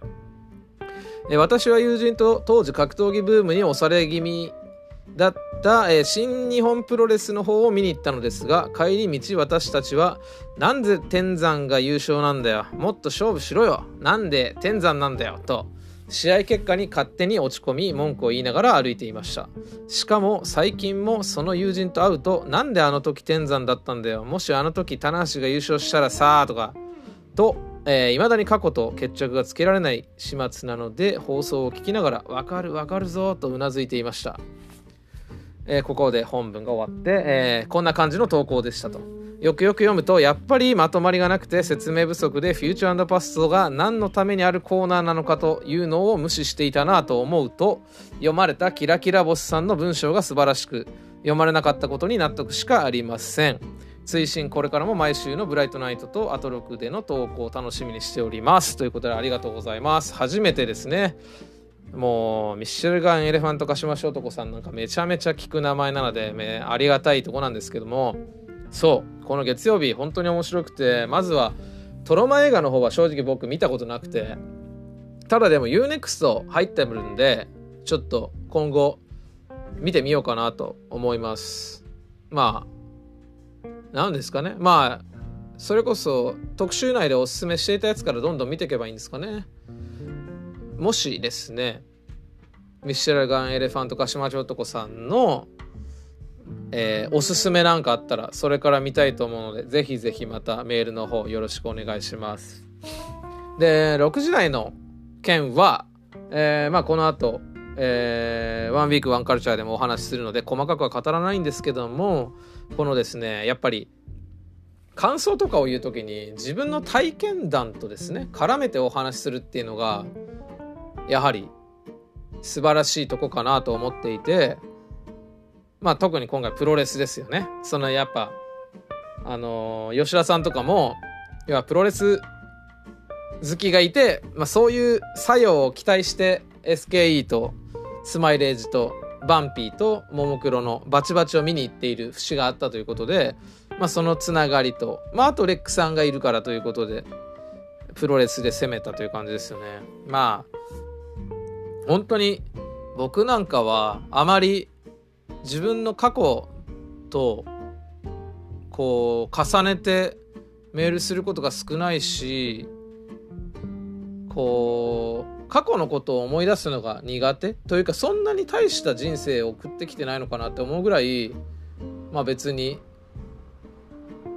えー、私は友人と当時格闘技ブームに押され気味だった、えー、新日本プロレスの方を見に行ったのですが帰り道私たちはなんで天山が優勝なんだよ？もっと勝負しろよ。なんで天山なんだよ？と試合結果に勝手に落ち込み文句を言いながら歩いていました。しかも最近もその友人と会うと何であの時天山だったんだよ。もしあの時棚橋が優勝したらさとか。といま、えー、だに過去と決着がつけられない始末なので放送を聞きながらわかるわかるぞとうなずいていました。えー、ここで本文が終わって、えー、こんな感じの投稿でしたと。よくよく読むとやっぱりまとまりがなくて説明不足でフューチャーパストが何のためにあるコーナーなのかというのを無視していたなと思うと読まれたキラキラボスさんの文章が素晴らしく読まれなかったことに納得しかありません。追伸これからも毎週のブライトナイトとアトロクでの投稿を楽しみにしておりますということでありがとうございます初めてですねもうミッシェルガン・エレファントカシマシ男さんなんかめちゃめちゃ聞く名前なのでめありがたいとこなんですけども。そうこの月曜日本当に面白くてまずはトロマ映画の方は正直僕見たことなくてただでも UNEXT 入ってるんでちょっと今後見てみようかなと思います。まあ何ですかね。まあそれこそ特集内でおすすめしていたやつからどんどん見ていけばいいんですかね。もしですねミッシェルガン・エレファントカシマチ男さんのえー、おすすめなんかあったらそれから見たいと思うのでぜひぜひまたメールの方よろしくお願いします。で6時台の件は、えー、まあこの後えー、ワンウィークワンカルチャーでもお話しするので細かくは語らないんですけどもこのですねやっぱり感想とかを言う時に自分の体験談とですね絡めてお話しするっていうのがやはり素晴らしいとこかなと思っていてまあ特に今回プロレスですよね。そのやっぱ、あのー、吉田さんとかも、要はプロレス好きがいて、まあそういう作用を期待して SKE とスマイレージとバンピーとももクロのバチバチを見に行っている節があったということで、まあそのつながりと、まああとレックさんがいるからということで、プロレスで攻めたという感じですよね。まあ、本当に僕なんかはあまり自分の過去とこう重ねてメールすることが少ないしこう過去のことを思い出すのが苦手？というかそんなに大した人生を送ってきてないのかなって思うぐらいまあ別に、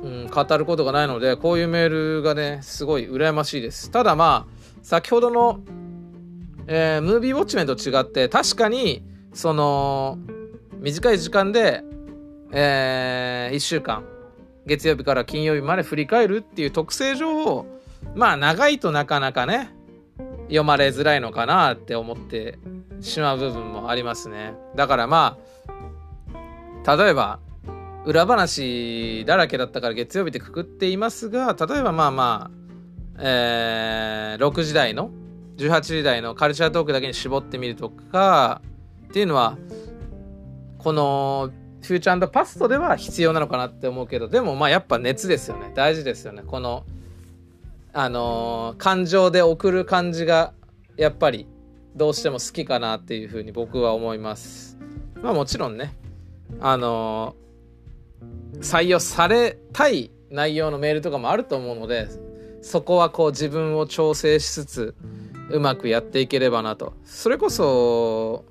うん、語ることがないのでこういうメールがねすごい羨ましいです。ただまあ先ほどの、えー、ムービーウォッチメンと違って確かにその短い時間で、えー、1週間月曜日から金曜日まで振り返るっていう特性上まあ長いとなかなかね読まれづらいのかなって思ってしまう部分もありますね。だからまあ例えば裏話だらけだったから月曜日ってくくっていますが例えばまあまあ、えー、6時台の18時台のカルチャートークだけに絞ってみるとかっていうのはこのフューチャーパストでは必要なのかなって思うけどでもまあやっぱ熱ですよね。大事ですよね。このあのー、感情で送る感じがやっぱりどうしても好きかなっていうふうに僕は思います。まあもちろんねあのー、採用されたい内容のメールとかもあると思うのでそこはこう自分を調整しつつうまくやっていければなと。それこそ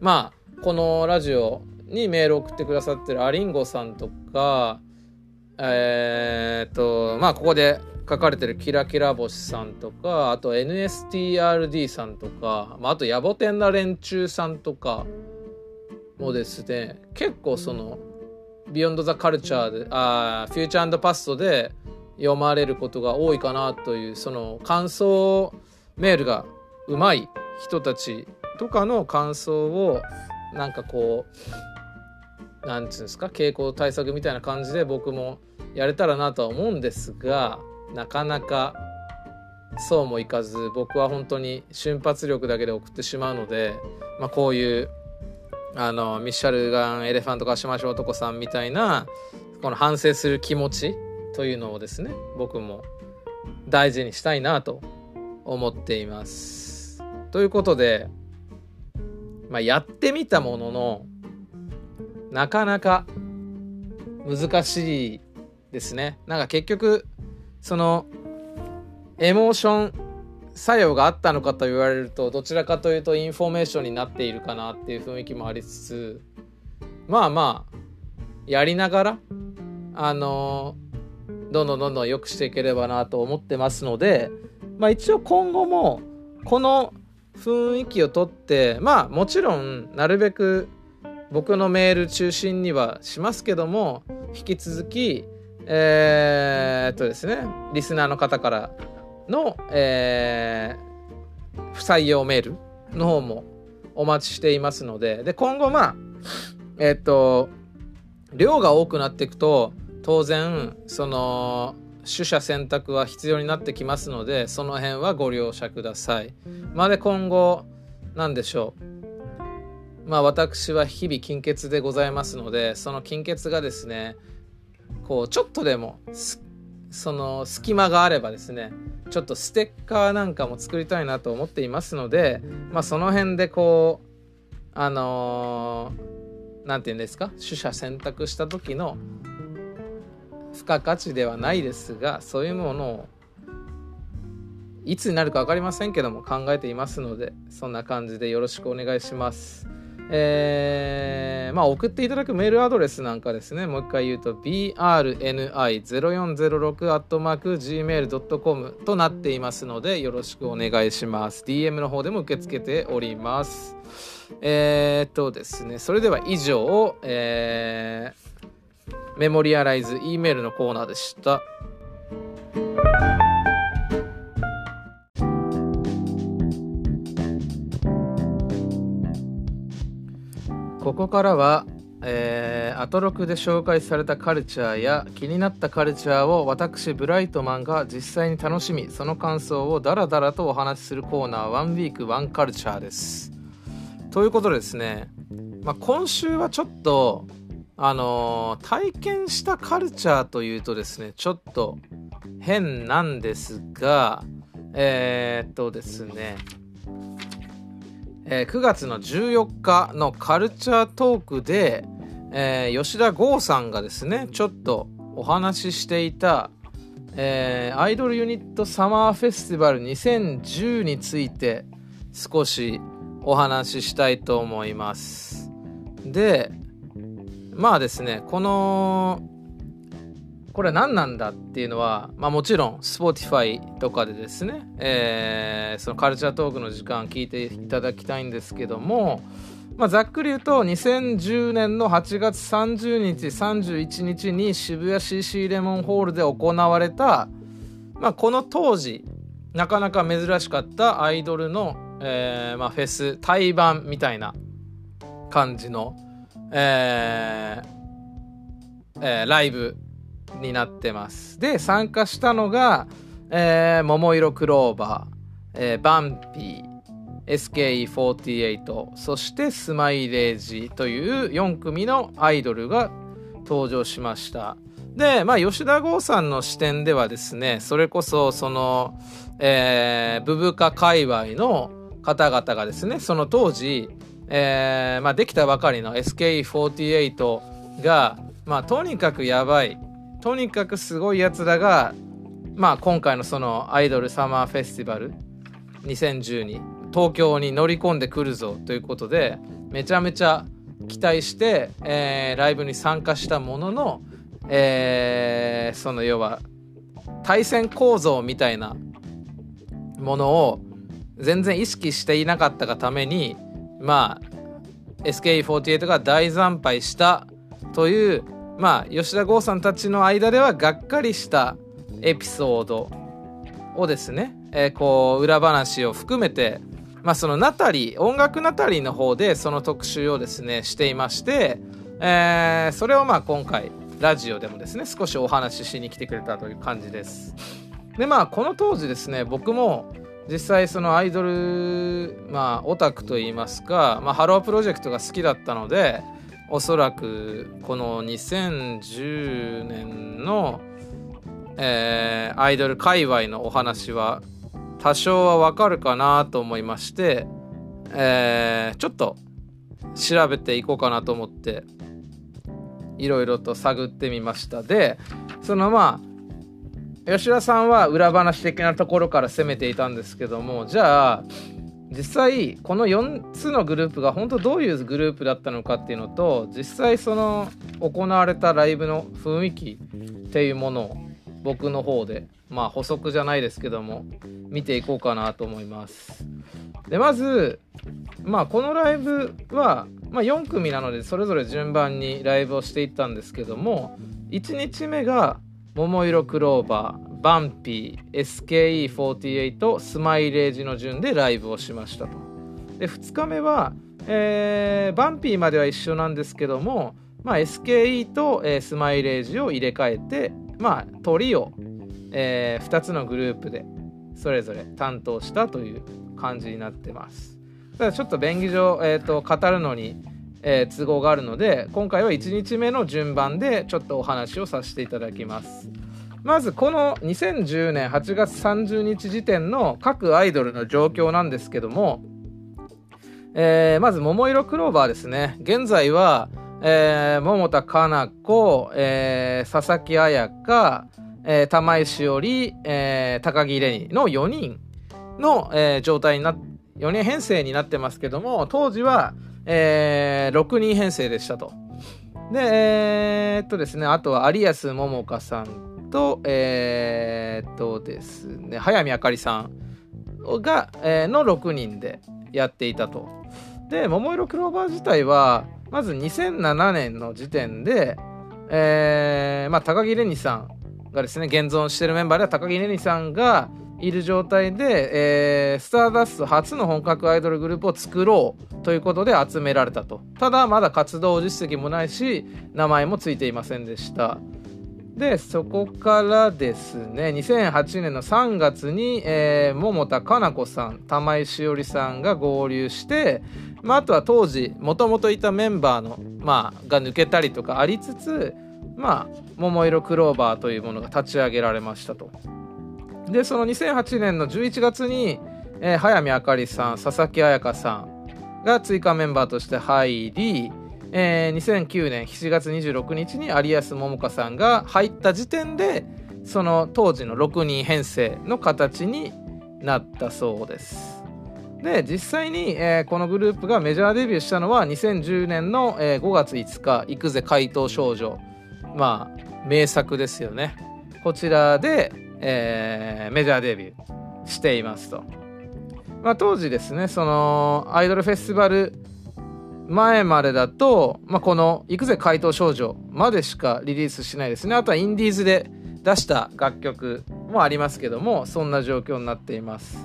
まあこのラジオにメール送ってくださってるアリンゴさんとかえー、っとまあここで書かれてるキラキラ星さんとかあと NSTRD さんとか、まあ、あと野暮天な連中さんとかもですね結構そのビヨンド・ザ・カルチャーであフューチャーパストで読まれることが多いかなというその感想メールがうまい人たちとかの感想をなんかこう何て言うんですか傾向対策みたいな感じで僕もやれたらなとは思うんですがなかなかそうもいかず僕は本当に瞬発力だけで送ってしまうので、まあ、こういうあのミッシャルガン・エレファント化しましょう男さんみたいなこの反省する気持ちというのをですね僕も大事にしたいなと思っています。ということで、まあ、やってみたもののなかなか難しいですね。なんか結局そのエモーション作用があったのかと言われるとどちらかというとインフォメーションになっているかなっていう雰囲気もありつつまあまあやりながらあのどんどんどんどん良くしていければなと思ってますのでまあ一応今後もこの雰囲気をとってまあもちろんなるべく僕のメール中心にはしますけども引き続きえー、っとですねリスナーの方からの、えー、不採用メールの方もお待ちしていますのでで今後まあえー、っと量が多くなっていくと当然その取捨選択は必要になってきますのでその辺はご了承ください。まあ、で今後何でしょうまあ私は日々金欠でございますのでその金欠がですねこうちょっとでもその隙間があればですねちょっとステッカーなんかも作りたいなと思っていますのでまあその辺でこうあの何、ー、て言うんですか？取捨選択した時の付加価値ではないですがそういうものをいつになるか分かりませんけども考えていますのでそんな感じでよろしくお願いします。えー、まあ送っていただくメールアドレスなんかですねもう一回言うと brni0406-gmail.com となっていますのでよろしくお願いします DM の方でも受け付けておりますえー、っとですねそれでは以上、えーメモリアライズ E メールのコーナーでした。ここからは、えー、アトロクで紹介されたカルチャーや気になったカルチャーを私ブライトマンが実際に楽しみその感想をダラダラとお話しするコーナーワンウィークワンカルチャーです。ということでですね、まあ、今週はちょっとあのー、体験したカルチャーというとですねちょっと変なんですがえー、っとですね、えー、9月の14日のカルチャートークで、え、吉田剛さんがですねちょっとお話ししていた、え、アイドルユニットサマーフェスティバル2010について少しお話ししたいと思います。で、まあですねこのこれ何なんだっていうのは、まあ、もちろん Spotify とかでですね、えー、そのカルチャートークの時間聞いていただきたいんですけども、まあ、ざっくり言うと2010年の8月30日31日に渋谷 CC レモンホールで行われた、まあ、この当時なかなか珍しかったアイドルの、えーまあ、フェス対バンみたいな感じのえーえー、ライブになってます。で、参加したのが、えー、桃色クローバー、えー、バンピー、SKE48、そしてスマイレージという4組のアイドルが登場しました。で、まあ、吉田剛さんの視点ではですね、それこそ、その、えー、ブブカ界隈の方々がですね、その当時、えー、まあ、できたばかりの SKE48 が、まあ、とにかくやばい。とにかくすごいやつらが、まあ、今回のそのアイドルサマーフェスティバル2012東京に乗り込んでくるぞということでめちゃめちゃ期待して、えー、ライブに参加したものの、えー、その要は対戦構造みたいなものを全然意識していなかったがためにまあ SKE48 が大惨敗したというまあ吉田剛さんたちの間ではがっかりしたエピソードをですね、えー、こう裏話を含めてまあそのナタリー音楽ナタリーの方でその特集をですねしていまして、えー、それをまあ今回ラジオでもですね少しお話ししに来てくれたという感じです。でまあこの当時ですね僕も実際そのアイドルまあオタクといいますか、まあ、ハロープロジェクトが好きだったのでおそらくこの2010年の、えー、アイドル界隈のお話は多少はわかるかなと思いまして、えー、ちょっと調べていこうかなと思っていろいろと探ってみました。でそのまあ吉田さんは裏話的なところから攻めていたんですけどもじゃあ実際この4つのグループが本当どういうグループだったのかっていうのと実際その行われたライブの雰囲気っていうものを僕の方でまあ補足じゃないですけども見ていこうかなと思います。でまずまあこのライブは、まあ、4組なのでそれぞれ順番にライブをしていったんですけども1日目が「桃色クローバー」バンピー SKE48 スマイレージの順でライブをしましたと。で2日目は、えー、バンピーまでは一緒なんですけども、まあ、SKE と、えー、スマイレージを入れ替えて、まあ、トリを、えー、2つのグループでそれぞれ担当したという感じになってます。ただちょっと便宜上、えーと、語るのに、えー、都合があるので今回は1日目の順番でちょっとお話をさせていただきます。まずこの2010年8月30日時点の各アイドルの状況なんですけども、えー、まず桃色クローバーですね現在は、えー、桃田かな子、えー、佐々木彩香、えー、玉井しおり、えー、高木玲奈の4人の、えー、状態にな4人編成になってますけども当時は、えー、6人編成でしたと。でえー、っとですねあとは有安桃香さんと、えー、っとですね、早見あかりさんが、えー、の6人でやっていたと。で、桃色クローバー自体は、まず2007年の時点で、えー、まあ、高木玲二さんがですね、現存してるメンバーでは高木玲二さんがいる状態で、えー、スターダスト初の本格アイドルグループを作ろうということで集められたと。ただ、まだ活動実績もないし、名前もついていませんでした。でそこからですね2008年の3月に、えー、桃田かな子さん玉井しおりさんが合流して、まあ、あとは当時もともといたメンバーの、まあ、が抜けたりとかありつつまあ桃色クローバーというものが立ち上げられましたと。でその2008年の11月に、えー、早見あかりさん佐々木彩香さんが追加メンバーとして入りえー、2009年7月26日に有安桃香さんが入った時点でその当時の6人編成の形になったそうです。で実際に、えー、このグループがメジャーデビューしたのは2010年の、えー、5月5日「行くぜ怪盗少女」まあ名作ですよねこちらで、えー、メジャーデビューしていますと、まあ、当時ですねそのアイドルフェスティバル前までだと、まあ、この「行くぜ怪盗少女」までしかリリースしないですね。あとはインディーズで出した楽曲もありますけどもそんな状況になっています。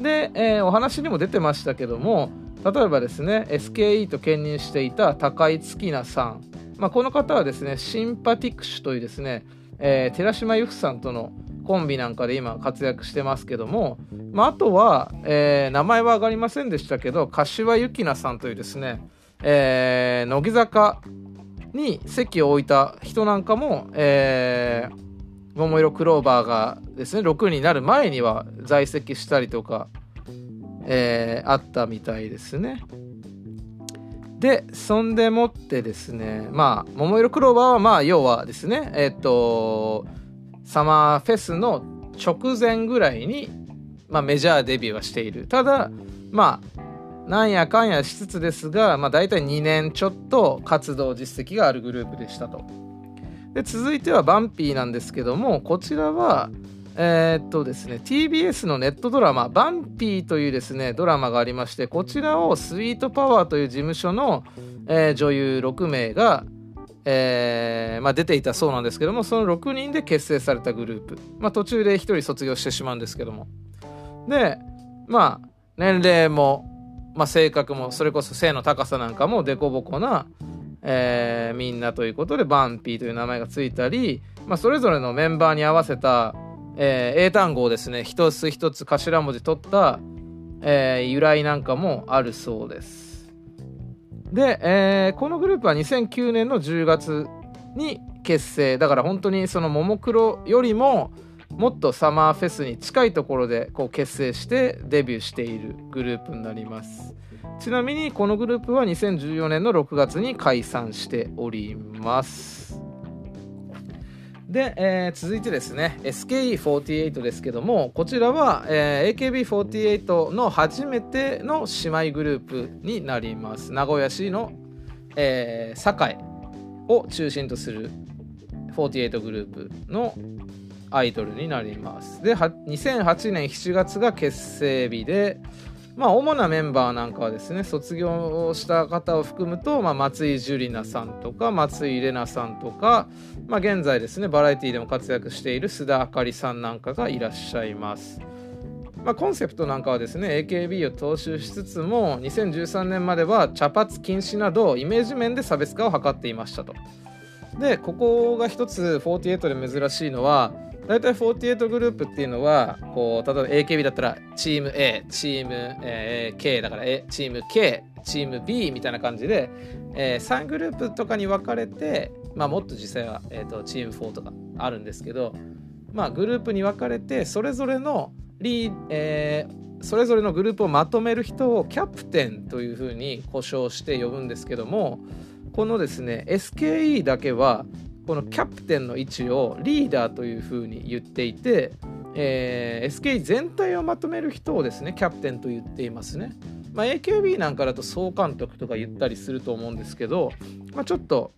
で、えー、お話にも出てましたけども例えばですね SKE と兼任していた高井月菜さん、まあ、この方はですねシンパティクシュというですね、えー、寺島由布さんとのコンビなんかで今活躍してますけども、まあ、あとは、えー、名前は上がりませんでしたけど柏由紀奈さんというですね、えー、乃木坂に席を置いた人なんかも、えー、桃色クローバーがですね6になる前には在籍したりとか、えー、あったみたいですね。でそんでもってですねまあ桃色クローバーはまあ要はですねえっ、とサマーフェスの直前ぐらいに、まあ、メジャーデビューはしている。ただまあなんやかんやしつつですが、まあ、大体2年ちょっと活動実績があるグループでしたと。で続いてはバンピーなんですけどもこちらはえー、っとですね TBS のネットドラマ「バンピー」というですねドラマがありましてこちらをスイートパワーという事務所の、えー、女優6名がえーまあ、出ていたそうなんですけどもその6人で結成されたグループ、まあ、途中で1人卒業してしまうんですけどもでまあ年齢も、まあ、性格もそれこそ背の高さなんかも凸凹な、えー、みんなということでバンピーという名前がついたり、まあ、それぞれのメンバーに合わせた、えー、英単語をですね一つ一つ頭文字取った、えー、由来なんかもあるそうです。で、えー、このグループは2009年の10月に結成。だから本当にそのももクロよりももっとサマーフェスに近いところでこう結成してデビューしているグループになります。ちなみにこのグループは2014年の6月に解散しております。で、えー、続いてですね SKE48 ですけどもこちらは、えー、AKB48 の初めての姉妹グループになります。名古屋市の、えー、堺を中心とする48グループのアイドルになります。で2008年7月が結成日で、まあ主なメンバーなんかはですね卒業した方を含むと、まあ、松井樹里奈さんとか松井玲奈さんとか、まあ、現在ですねバラエティーでも活躍している須田あかりさんなんかがいらっしゃいます。まあ、コンセプトなんかはですね AKB を踏襲しつつも2013年までは茶髪禁止などイメージ面で差別化を図っていましたと。でここが一つ48で珍しいのは大体48グループっていうのはこう例えば AKB だったらチーム A チーム、えー、K だから、A、チーム K チーム B みたいな感じで、えー、3グループとかに分かれて、まあ、もっと実際は、えーと、チーム4とかあるんですけど、まあ、グループに分かれてそれぞれのリー、えー、それぞれのグループをまとめる人をキャプテンというふうに呼称して呼ぶんですけどもこのですね SKE だけはこのキャプテンの位置をリーダーというふうに言っていて、えー、SKE 全体をまとめる人をですねキャプテンと言っていますね。まあ、AKB なんかだと総監督とか言ったりすると思うんですけど、まあ、ちょっと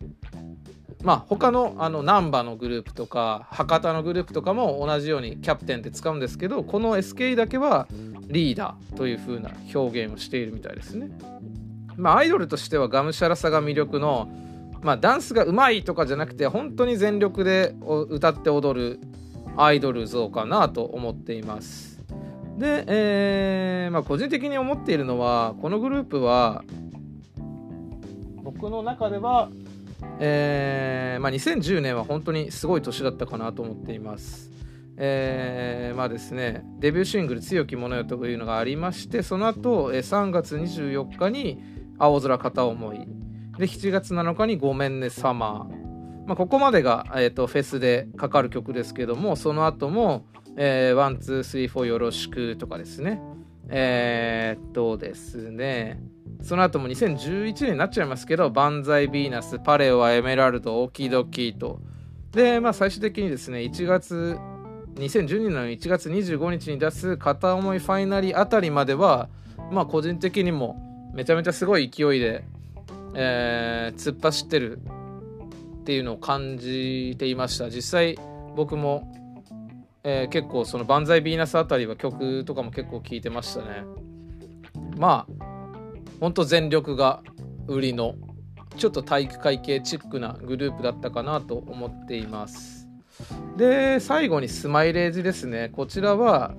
まあ他のあの難波のグループとか博多のグループとかも同じようにキャプテンって使うんですけどこの SKE だけはリーダーという風な表現をしているみたいですね。まあアイドルとしてはがむしゃらさが魅力のまあ、ダンスがうまいとかじゃなくて本当に全力で歌って踊るアイドル像かなと思っています。で、えーまあ、個人的に思っているのはこのグループは僕の中では、えーまあ、2010年は本当にすごい年だったかなと思っています。えー、まあですねデビューシングル「強き者よ」というのがありましてその後3月24日に「青空片思い」で、7月7日にごめんねサマー。まあ、ここまでが、えーと、フェスでかかる曲ですけども、その後も、One, Two, Three, Four よろしくとかですね。えー、っとですね、その後も2011年になっちゃいますけど、万歳 Venus、パレオはエメラルド、オキドキと。で、まあ最終的にですね、1月、2012年の1月25日に出す片想い Finally あたりまでは、まあ個人的にもめちゃめちゃすごい勢いでえー、突っ走ってるっていうのを感じていました。実際僕も、えー、結構その「万歳ヴィーナス」あたりは曲とかも結構聴いてましたね。まあほんと全力が売りのちょっと体育会系チックなグループだったかなと思っています。で最後にスマイレージですね。こちらは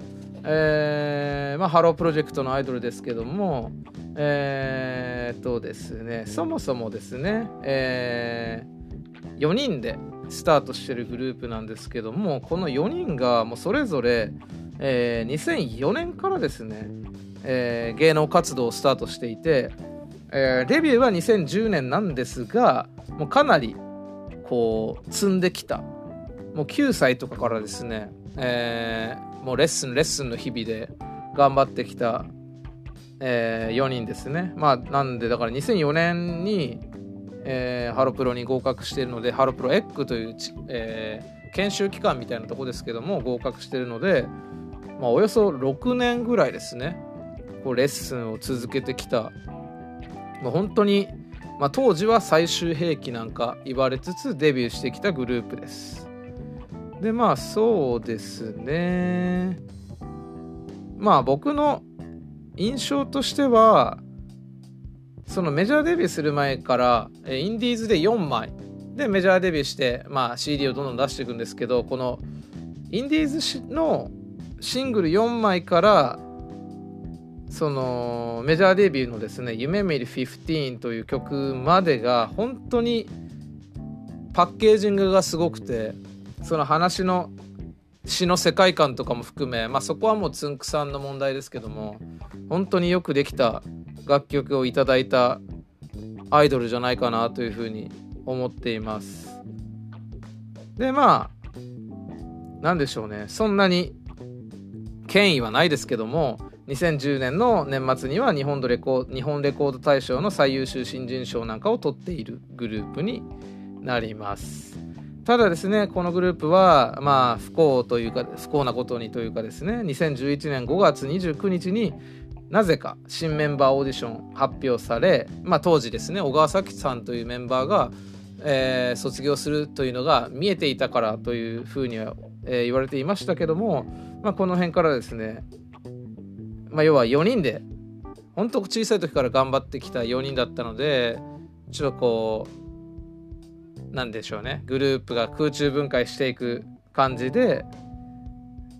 えーまあ、ハロープロジェクトのアイドルですけども、えー、とですね、そもそもですね、えー、4人でスタートしてるグループなんですけども、この4人がもうそれぞれ、えー、2004年からですね、え、芸能活動をスタートしていて、え、デビューは2010年なんですが、もうかなりこう積んできた。もう9歳とかからですね、えー、もうレッスンレッスンの日々で頑張ってきた、えー、4人ですね。まあなんでだから2004年に、えー、ハロプロに合格しているのでハロプロエッグという、え、研修機関みたいなとこですけども合格しているので、まあ、およそ6年ぐらいですね。こうレッスンを続けてきた、まあ、本当に、まあ、当時は最終兵器なんか言われつつデビューしてきたグループです。でまあそうですね。まあ僕の印象としてはそのメジャーデビューする前からインディーズで4枚。でメジャーデビューして、まあ、CD をどんどん出していくんですけどこのインディーズのシングル4枚からそのメジャーデビューのですね「夢見る15」という曲までが本当にパッケージングがすごくてその話の詩の世界観とかも含め、まあ、そこはもうつんくさんの問題ですけども本当によくできた楽曲をいただいたアイドルじゃないかなというふうに思っています。でまあ何でしょうね。そんなに権威はないですけども2010年の年末には日本レコ日本レコード大賞の最優秀新人賞なんかを取っているグループになります。ただですね、このグループは、まあ、不幸というか、不幸なことにというかですね、2011年5月29日になぜか新メンバーオーディション発表され、まあ、当時ですね、小川咲さんというメンバーが、えー、卒業するというのが見えていたからというふうには、えー、言われていましたけども、まあ、この辺からですね、まあ、要は4人で本当小さい時から頑張ってきた4人だったのでちょっとこうなんでしょうね。グループが空中分解していく感じで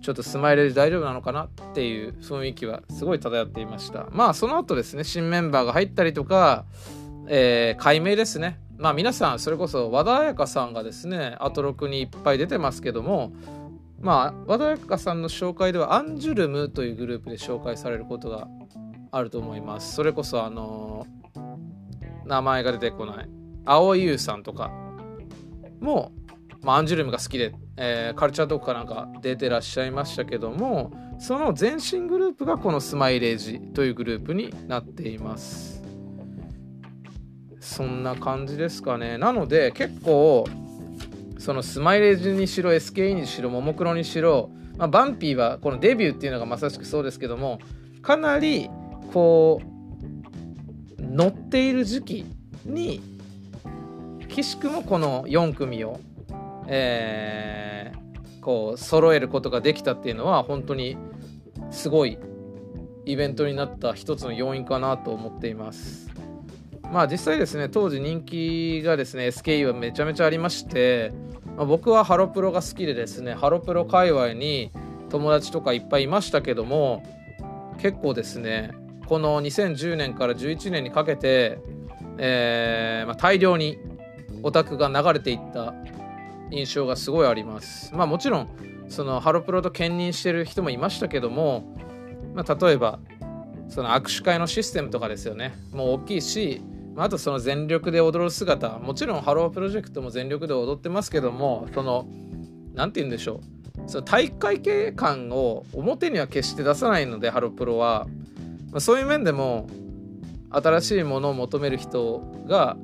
ちょっとスマイルで大丈夫なのかなっていう雰囲気はすごい漂っていました。まあその後ですね新メンバーが入ったりとか、えー、解明ですね。まあ皆さんそれこそ和田彩香さんがですねアトロクにいっぱい出てますけどもまあ和田彩香さんの紹介ではアンジュルムというグループで紹介されることがあると思います。それこそあのー、名前が出てこない蒼井優さんとかも、まあ、アンジュルムが好きで、えー、カルチャートークかなんか出てらっしゃいましたけどもその前身グループがこのスマイレージというグループになっています。そんな感じですかね。なので結構そのスマイレージにしろ SKE にしろももクロにしろ、まあ、バンピーはこのデビューっていうのがまさしくそうですけどもかなりこう乗っている時期に岸くもこの4組を、えー、こう揃えることができたっていうのは本当にすごいイベントになった一つの要因かなと思っています。まあ実際ですね当時人気がですね SKE はめちゃめちゃありまして、まあ、僕はハロプロが好きでですねハロプロ界隈に友達とかいっぱいいましたけども結構ですねこの2010年から11年にかけて、えーまあ、大量にオタクが流れていった印象がすごいあります。まあもちろんそのハロプロと兼任してる人もいましたけども、まあ、例えばその握手会のシステムとかですよね。もう大きいしまあとその全力で踊る姿。もちろんハロープロジェクトも全力で踊ってますけどもその何て言うんでしょう。その体育会系感を表には決して出さないのでハロプロは、まあ、そういう面でも新しいものを求める人が、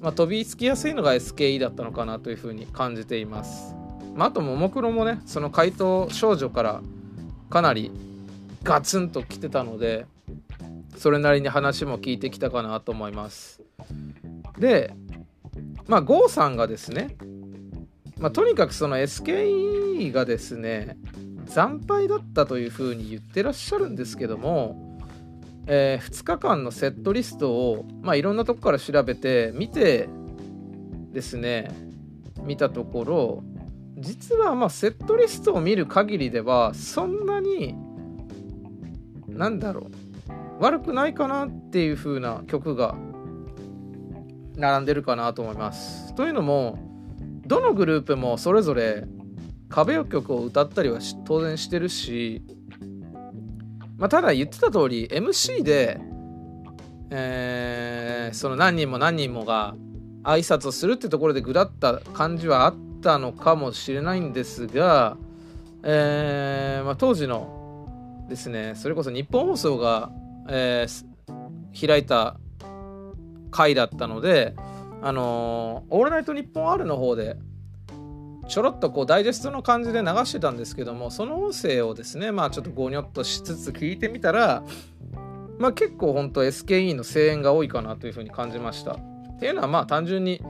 まあ、飛びつきやすいのが SKE だったのかなというふうに感じています、まあ、あとももクロもねその怪盗少女からかなりガツンと来てたのでそれなりに話も聞いてきたかなと思います。でまあ郷さんがですねまあ、とにかくその SKE がですね惨敗だったというふうに言ってらっしゃるんですけども、えー、2日間のセットリストを、まあ、いろんなとこから調べて見てですね見たところ実はまあセットリストを見る限りではそんなになんだろう悪くないかなっていう風な曲が並んでるかなと思います。というのもどのグループもそれぞれ壁曲を歌ったりは当然してるし、まあ、ただ言ってた通り MC で、えー、その何人も何人もが挨拶をするってところでぐだった感じはあったのかもしれないんですが、えーまあ、当時のですねそれこそ日本放送がえー、開いた回だったので、あの、オールナイトニッポン R の方で、ちょろっとこうダイジェストの感じで流してたんですけども、その音声をですね、まあちょっとゴニョっとしつつ聞いてみたら、まあ結構本当 SKE の声援が多いかなというふうに感じました。っていうのはまあ単純に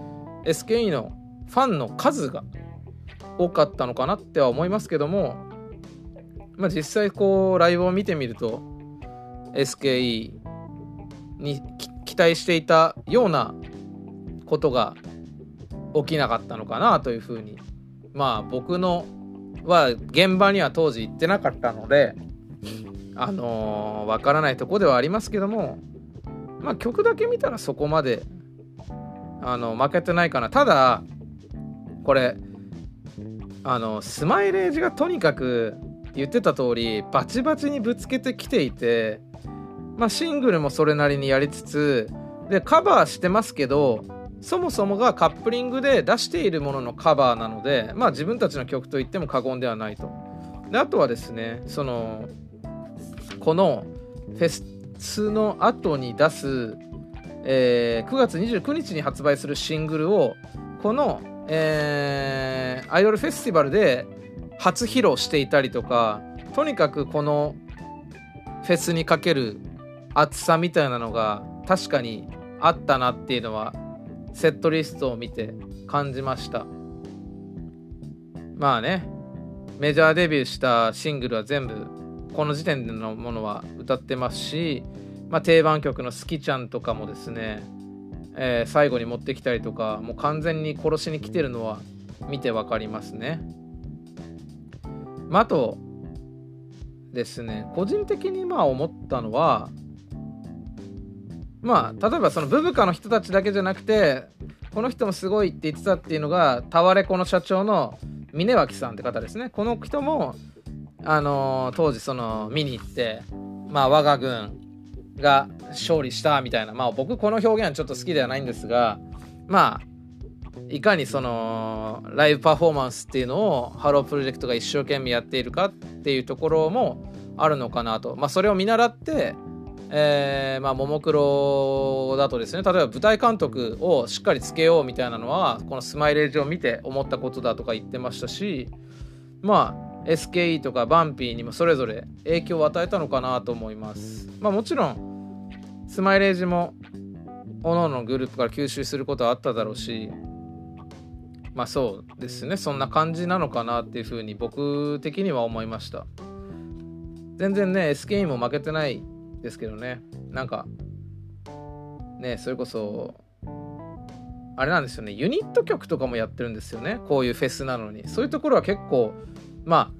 SKE のファンの数が多かったのかなっては思いますけども、まあ実際こうライブを見てみると、SKE に期待していたようなことが起きなかったのかなというふうにまあ僕のは現場には当時行ってなかったのであのー、わからないとこではありますけどもまあ曲だけ見たらそこまであの負けてないかな。ただこれあのスマイレージがとにかく言ってた通りバチバチにぶつけてきていてまあ、シングルもそれなりにやりつつでカバーしてますけどそもそもがカップリングで出しているもののカバーなので、まあ、自分たちの曲と言っても過言ではないと。であとはですねそのこのフェスの後に出す、えー、9月29日に発売するシングルをこの、えー、アイドルフェスティバルで初披露していたりとかとにかくこのフェスにかける厚さみたいなのが確かにあったなっていうのはセットリストを見て感じましたまあねメジャーデビューしたシングルは全部この時点でのものは歌ってますしまあ、定番曲の「好きちゃん」とかもですね、えー、最後に持ってきたりとかもう完全に殺しに来てるのは見て分かりますね。まあ、あとですね個人的にまあ思ったのはまあ例えばそのブブカの人たちだけじゃなくてこの人もすごいって言ってたっていうのがタワレコの社長の峯脇さんって方ですね。この人もあのー、当時その見に行ってまあ我が軍が勝利したみたいなまあ僕この表現はちょっと好きではないんですがまあいかにそのライブパフォーマンスっていうのをハロープロジェクトが一生懸命やっているかっていうところもあるのかなと、まあ、それを見習って、えー、まあももクロだとですね例えば舞台監督をしっかりつけようみたいなのはこのスマイレージを見て思ったことだとか言ってましたしまあ SKE とかバンピーにもそれぞれ影響を与えたのかなと思います。まあ、もちろんスマイレージも各々のグループから吸収することはあっただろうしまあそうですねそんな感じなのかなっていうふうに僕的には思いました全然ね SKE も負けてないですけどね。なんかねそれこそあれなんですよね。ユニット曲とかもやってるんですよね。こういうフェスなのに。そういうところは結構ま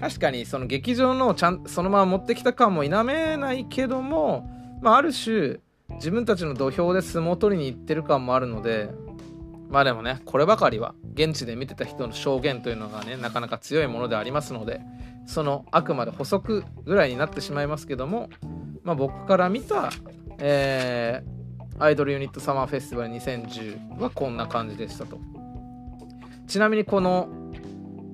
あ確かにその劇場のちゃんそのまま持ってきた感も否めないけども、まあ、ある種自分たちの土俵で相撲取りに行ってる感もあるのでまあでもねこればかりは現地で見てた人の証言というのがねなかなか強いものでありますのでそのあくまで補足ぐらいになってしまいますけども、まあ、僕から見た、えー、アイドルユニットサマーフェスティバル2010はこんな感じでしたとちなみにこの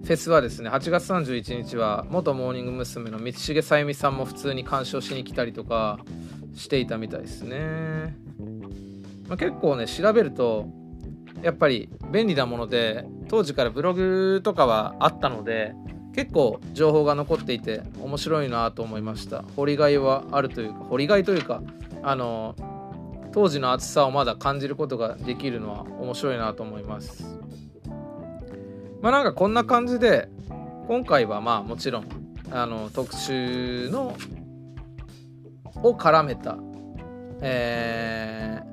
フェスはですね8月31日は元モーニング娘。の道重さゆみさんも普通に鑑賞しに来たりとかしていたみたいですね、まあ、結構ね調べるとやっぱり便利なもので当時からブログとかはあったので結構情報が残っていて面白いなと思いました。掘りがいはあるというか掘りがいというかあの当時の暑さをまだ感じることができるのは面白いなと思います。まあなんかこんな感じで今回はまあもちろんあの特集のを絡めたえー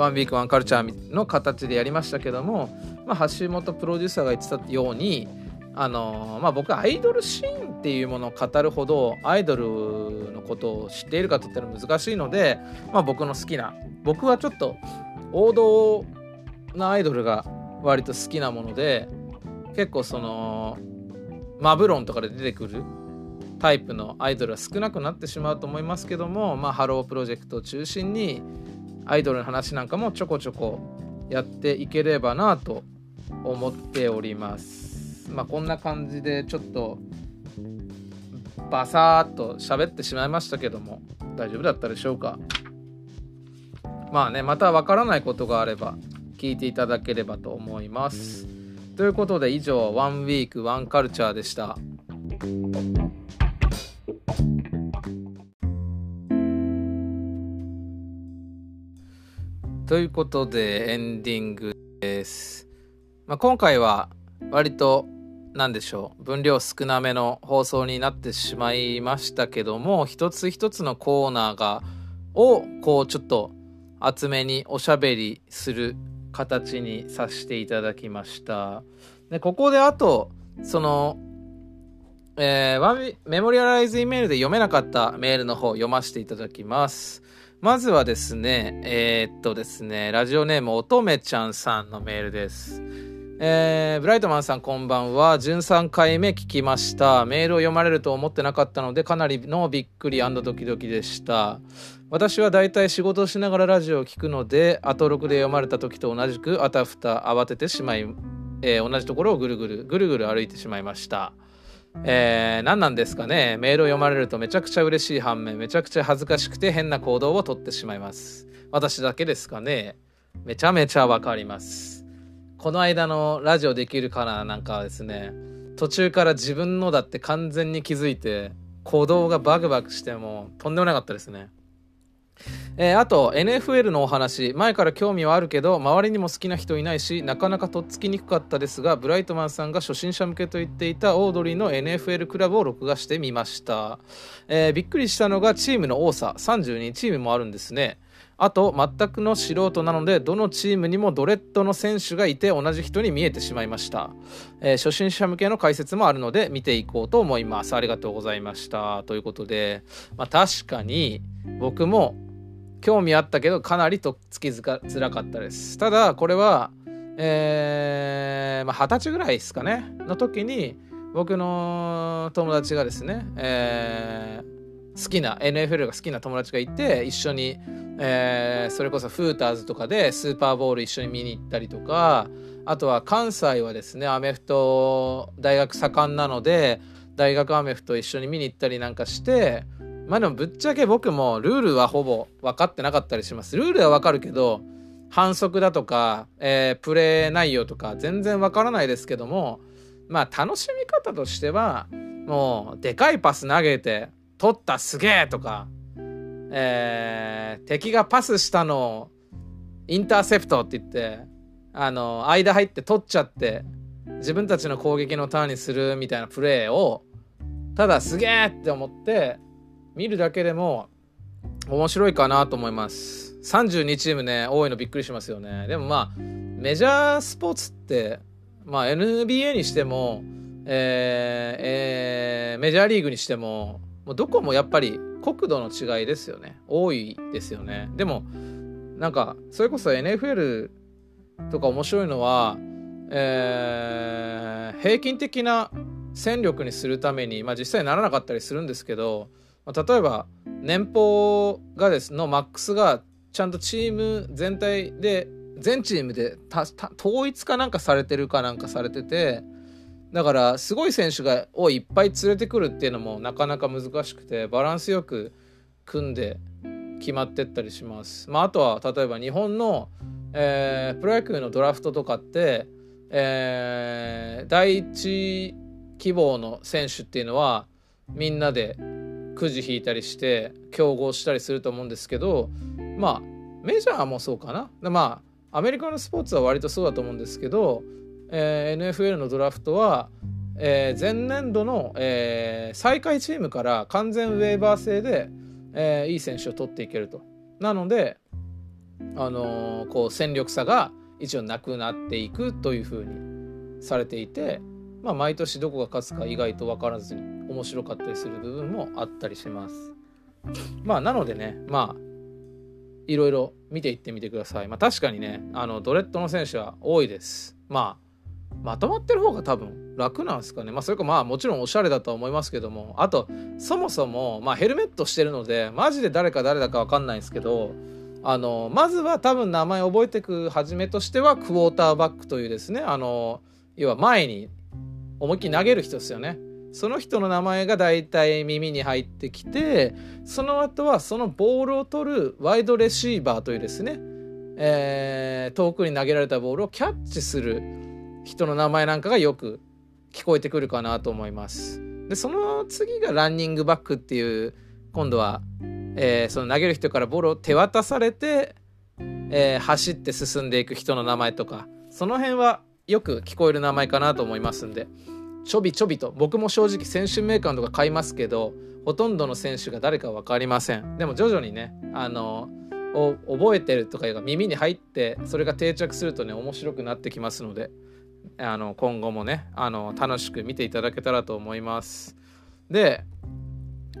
ワンウィークワンカルチャーの形でやりましたけども、まあ、橋本プロデューサーが言ってたようにあのまあ、僕アイドルシーンっていうものを語るほどアイドルのことを知っているかといったら難しいので、まあ、僕の好きな僕はちょっと王道なアイドルが割と好きなもので結構そのマブロンとかで出てくるタイプのアイドルは少なくなってしまうと思いますけども、まあ、ハロープロジェクトを中心にアイドルの話なんかもちょこちょこやっていければなと思っております。まあこんな感じでちょっとバサーっと喋ってしまいましたけども大丈夫だったでしょうか？まあねまたわからないことがあれば聞いていただければと思います。ということで以上「ワンウィークワンカルチャーでした。ということでエンディングです。まあ、今回は割と何でしょう分量少なめの放送になってしまいましたけども一つ一つのコーナーがをこうちょっと厚めにおしゃべりする形にさせていただきました。でここであとそのえー、メモリアライズイメールで読めなかったメールの方読ませていただきます。まずはですね、えー、っとですね、ラジオネーム乙女ちゃんさんのメールです。えー、ブライトマンさんこんばんは。13回目聞きました。メールを読まれると思ってなかったので、かなりのびっくりドキドキでした。私はだいたい仕事をしながらラジオを聞くので、後録で読まれた時と同じく、あたふた慌ててしまい、えー、同じところをぐるぐる、ぐるぐる歩いてしまいました。えー、何なんですかねメールを読まれるとめちゃくちゃ嬉しい反面めちゃくちゃ恥ずかしくて変な行動をとってしまいます私だけですかねめちゃめちゃわかりますこの間のラジオできるかななんかですね途中から自分のだって完全に気づいて鼓動がバグバグしてもとんでもなかったですね。えー、あと NFL のお話。前から興味はあるけど周りにも好きな人いないしなかなかとっつきにくかったですがブライトマンさんが初心者向けと言っていたオードリーの NFL クラブを録画してみました、えー、びっくりしたのがチームの多さ32チームもあるんですね。あと全くの素人なのでどのチームにもドレッドの選手がいて同じ人に見えてしまいました、えー、初心者向けの解説もあるので見ていこうと思います。ありがとうございました。ということで、まあ、確かに僕も興味あったけどかなりとつきづらかったです。ただこれはえー、まあ、20歳ぐらいですかね。の時に僕の友達がですね、えー、好きな NFL が好きな友達がいて一緒に、えー、それこそフーターズとかでスーパーボール一緒に見に行ったりとかあとは関西はですねアメフト大学盛んなので大学アメフト一緒に見に行ったりなんかしてまあでもぶっちゃけ僕もルールはほぼ分かってなかったりします。ルールは分かるけど、反則だとか、えー、プレー内容とか全然分からないですけども、まあ楽しみ方としては、もうでかいパス投げて、取ったすげえとか、えー、敵がパスしたのをインターセプトって言って、あの、間入って取っちゃって、自分たちの攻撃のターンにするみたいなプレーを、ただすげえって思って、見るだけでも面白いかなと思います。32チームね多いのびっくりしますよね。でもまあメジャースポーツってまあ NBA にしても、えーえー、メジャーリーグにしてももうどこもやっぱり国土の違いですよね。多いですよね。でもなんかそれこそ NFL とか面白いのは、えー、平均的な戦力にするために、まあ、実際ならなかったりするんですけど例えば年俸がですのマックスがちゃんとチーム全体で全チームで統一かなんかされてるかなんかされててだからすごい選手がをいっぱい連れてくるっていうのもなかなか難しくてバランスよく組んで決まってったりします。まあ、あとは例えば日本の、えー、プロ野球のドラフトとかって、えー、第一希望の選手っていうのはみんなでくじ引いたりして競合したりすると思うんですけどまあメジャーもそうかなまあアメリカのスポーツは割とそうだと思うんですけど、えー、NFL のドラフトは、えー、前年度の、えー、最下位チームから完全ウェーバー制で、えー、いい選手を取っていけると。なので、あのー、こう戦力差が一応なくなっていくというふうにされていて、まあ、毎年どこが勝つか意外と分からずに面白かったりする部分もあったりします。まあなのでねまあいろいろ見ていってみてください。まあ確かにねあのドレッドの選手は多いです。まあまとまってる方が多分楽なんですかね。まあそれかまあもちろんおしゃれだとは思いますけどもあとそもそもまあヘルメットしてるのでマジで誰か誰だか分かんないんですけどあのまずは多分名前覚えていくはじめとしてはクォーターバックというですねあの要は前に思いっきり投げる人ですよね。その人の名前が大体耳に入ってきてその後はそのボールを取るワイドレシーバーというですね、えー、遠くに投げられたボールをキャッチする人の名前なんかがよく聞こえてくるかなと思います。でその次がランニングバックっていう今度は、えー、その投げる人からボールを手渡されて、えー、走って進んでいく人の名前とかその辺はよく聞こえる名前かなと思いますんでちょびちょびと僕も正直選手メーカーとか買いますけどほとんどの選手が誰か分かりませんでも徐々にねあの覚えてるとかが耳に入ってそれが定着するとね面白くなってきますのであの今後もねあの楽しく見ていただけたらと思います。で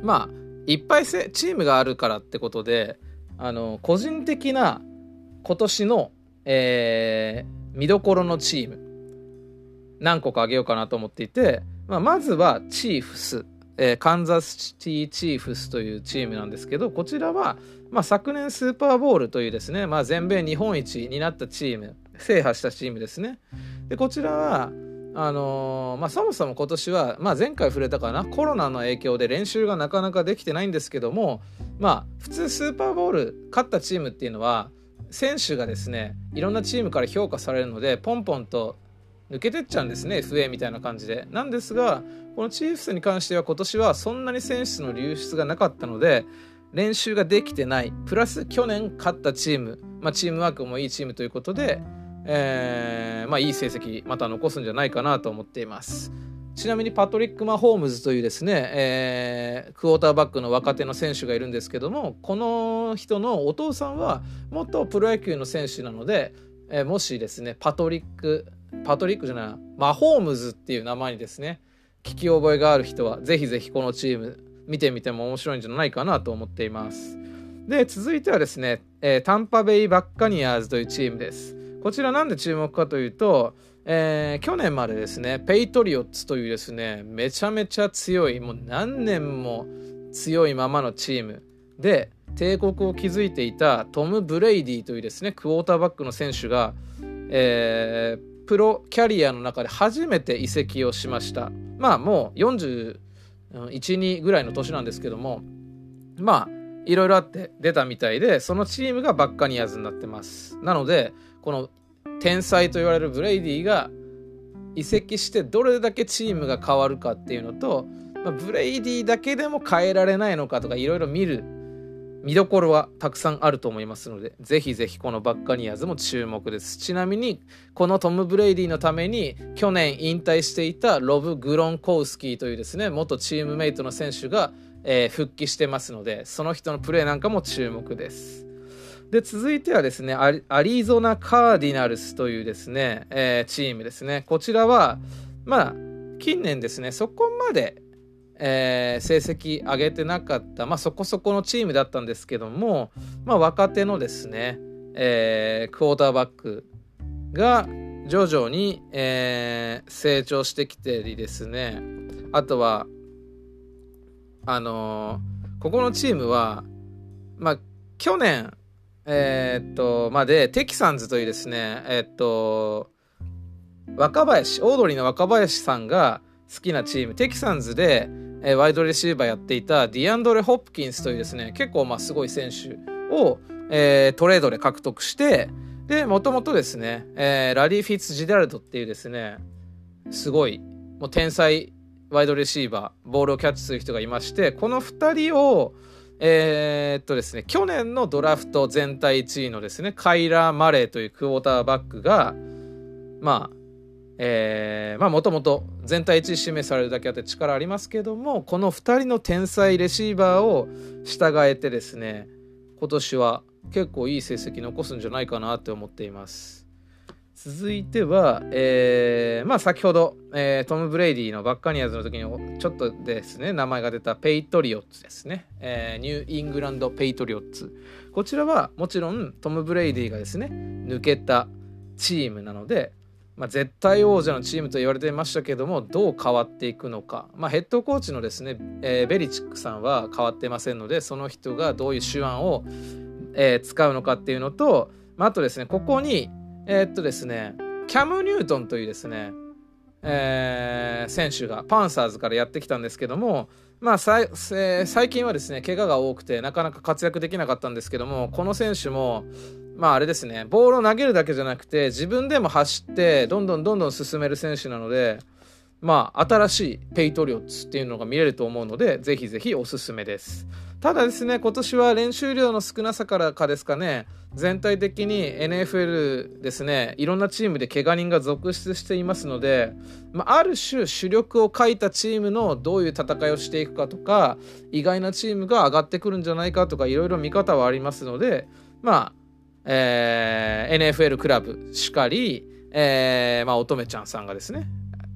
まあいっぱいチームがあるからってことであの個人的な今年の、えー、見どころのチーム何個かあげようかなと思っていて、まあ、まずはチーフス、えー、カンザスシティチーフスというチームなんですけどこちらは、まあ、昨年スーパーボールというですね、まあ、全米日本一になったチーム制覇したチームですね。でこちらはあのー、まあ、そもそも今年は、まあ、前回触れたかなコロナの影響で練習がなかなかできてないんですけども、まあ、普通スーパーボール勝ったチームっていうのは選手がですねいろんなチームから評価されるのでポンポンと抜けてっちゃうんですね FA みたいな感じで。なんですがこのチーフスに関しては今年はそんなに選手の流出がなかったので、練習ができてない。プラス去年勝ったチーム、まあ、チームワークもいいチームということで、えーまあ、いい成績また残すんじゃないかなと思っています。ちなみにパトリック・マホームズというですね、えー、クォーターバックの若手の選手がいるんですけどもこの人のお父さんは元プロ野球の選手なので、えー、もしですねパトリックパトリックじゃないマホームズっていう名前にですね聞き覚えがある人はぜひぜひこのチーム見てみても面白いんじゃないかなと思っていますで続いてはですね、えー、タンパベイ・バッカニアーズというチームですこちらなんで注目かというとえー、去年までですねペイトリオッツというですねめちゃめちゃ強いもう何年も強いままのチーム。で帝国を築いていたトム・ブレイディというですねクォーターバックの選手が、えー、プロキャリアの中で初めて移籍をしました。まあもう41、2ぐらいの年なんですけどもまあいろいろあって出たみたいでそのチームがバッカニアーズになってます。なのでこの天才と言われるブレイディが移籍してどれだけチームが変わるかっていうのと、まあ、ブレイディだけでも変えられないのかとかいろいろ見る見どころはたくさんあると思いますのでぜひぜひこのバッカニアズも注目です。ちなみにこのトム・ブレイディのために去年引退していたロブ・グロンコウスキーというですね元チームメイトの選手が、えー、復帰してますのでその人のプレーなんかも注目です。で続いてはですねアリゾナ・カーディナルスというですね、えー、チームですね。こちらはまあ近年ですねそこまで、えー、成績上げてなかった、まあ、そこそこのチームだったんですけども、まあ、若手のですね、えー、クォーターバックが徐々に、え、成長してきてりですね。あとはあの、ここのチームはまあ去年えー、っと、まで、テキサンズというですね、えー、っと、若林、オードリーの若林さんが好きなチーム、テキサンズで、えー、ワイドレシーバーやっていたディアンドレ・ホップキンスというですね、結構まあすごい選手を、えー、トレードで獲得して、で、もともとですね、えー、ラリー・フィッツ・ジダルドっていうですね、すごい、もう天才ワイドレシーバー、ボールをキャッチする人がいまして、この2人を、えー、っとですね、去年のドラフト全体1位のですね、カイラー・マレーというクォーターバックが、まあ、えー、まあもともと全体1位指名されるだけあって力ありますけども、この2人の天才レシーバーを従えてですね、今年は結構いい成績残すんじゃないかなって思っています。続いては、えー、まあ先ほど、えー、トム・ブレイディのバッカニアーズの時にちょっとですね、名前が出たペイトリオッツですね。えー、ニューイングランド・ペイトリオッツ。こちらはもちろんトム・ブレイディがですね、抜けたチームなので、まあ、絶対王者のチームと言われていましたけども、どう変わっていくのか。まあ、ヘッドコーチのですね、えー、ベリチックさんは変わってませんので、その人がどういう手腕を、えー、使うのかっていうのと、まあ、あとですね、ここにえー、っとですね、キャム・ニュートンというですね、えー、選手がパンサーズからやってきたんですけども、まあ、えー、最近はですね、怪我が多くてなかなか活躍できなかったんですけども、この選手も、まああれですね、ボールを投げるだけじゃなくて、自分でも走って、どんどんどんどん進める選手なので、まあ、新しいペイトリオッツっていうのが見れると思うので、ぜひぜひおすすめです。ただですね、今年は練習量の少なさからかですかね、全体的に NFL ですね、いろんなチームで怪我人が続出していますので、まあ、ある種主力を欠いたチームのどういう戦いをしていくかとか、意外なチームが上がってくるんじゃないかとか、いろいろ見方はありますので、まあ、えー、NFL クラブしかり、えー、まあ、乙女ちゃんさんがですね、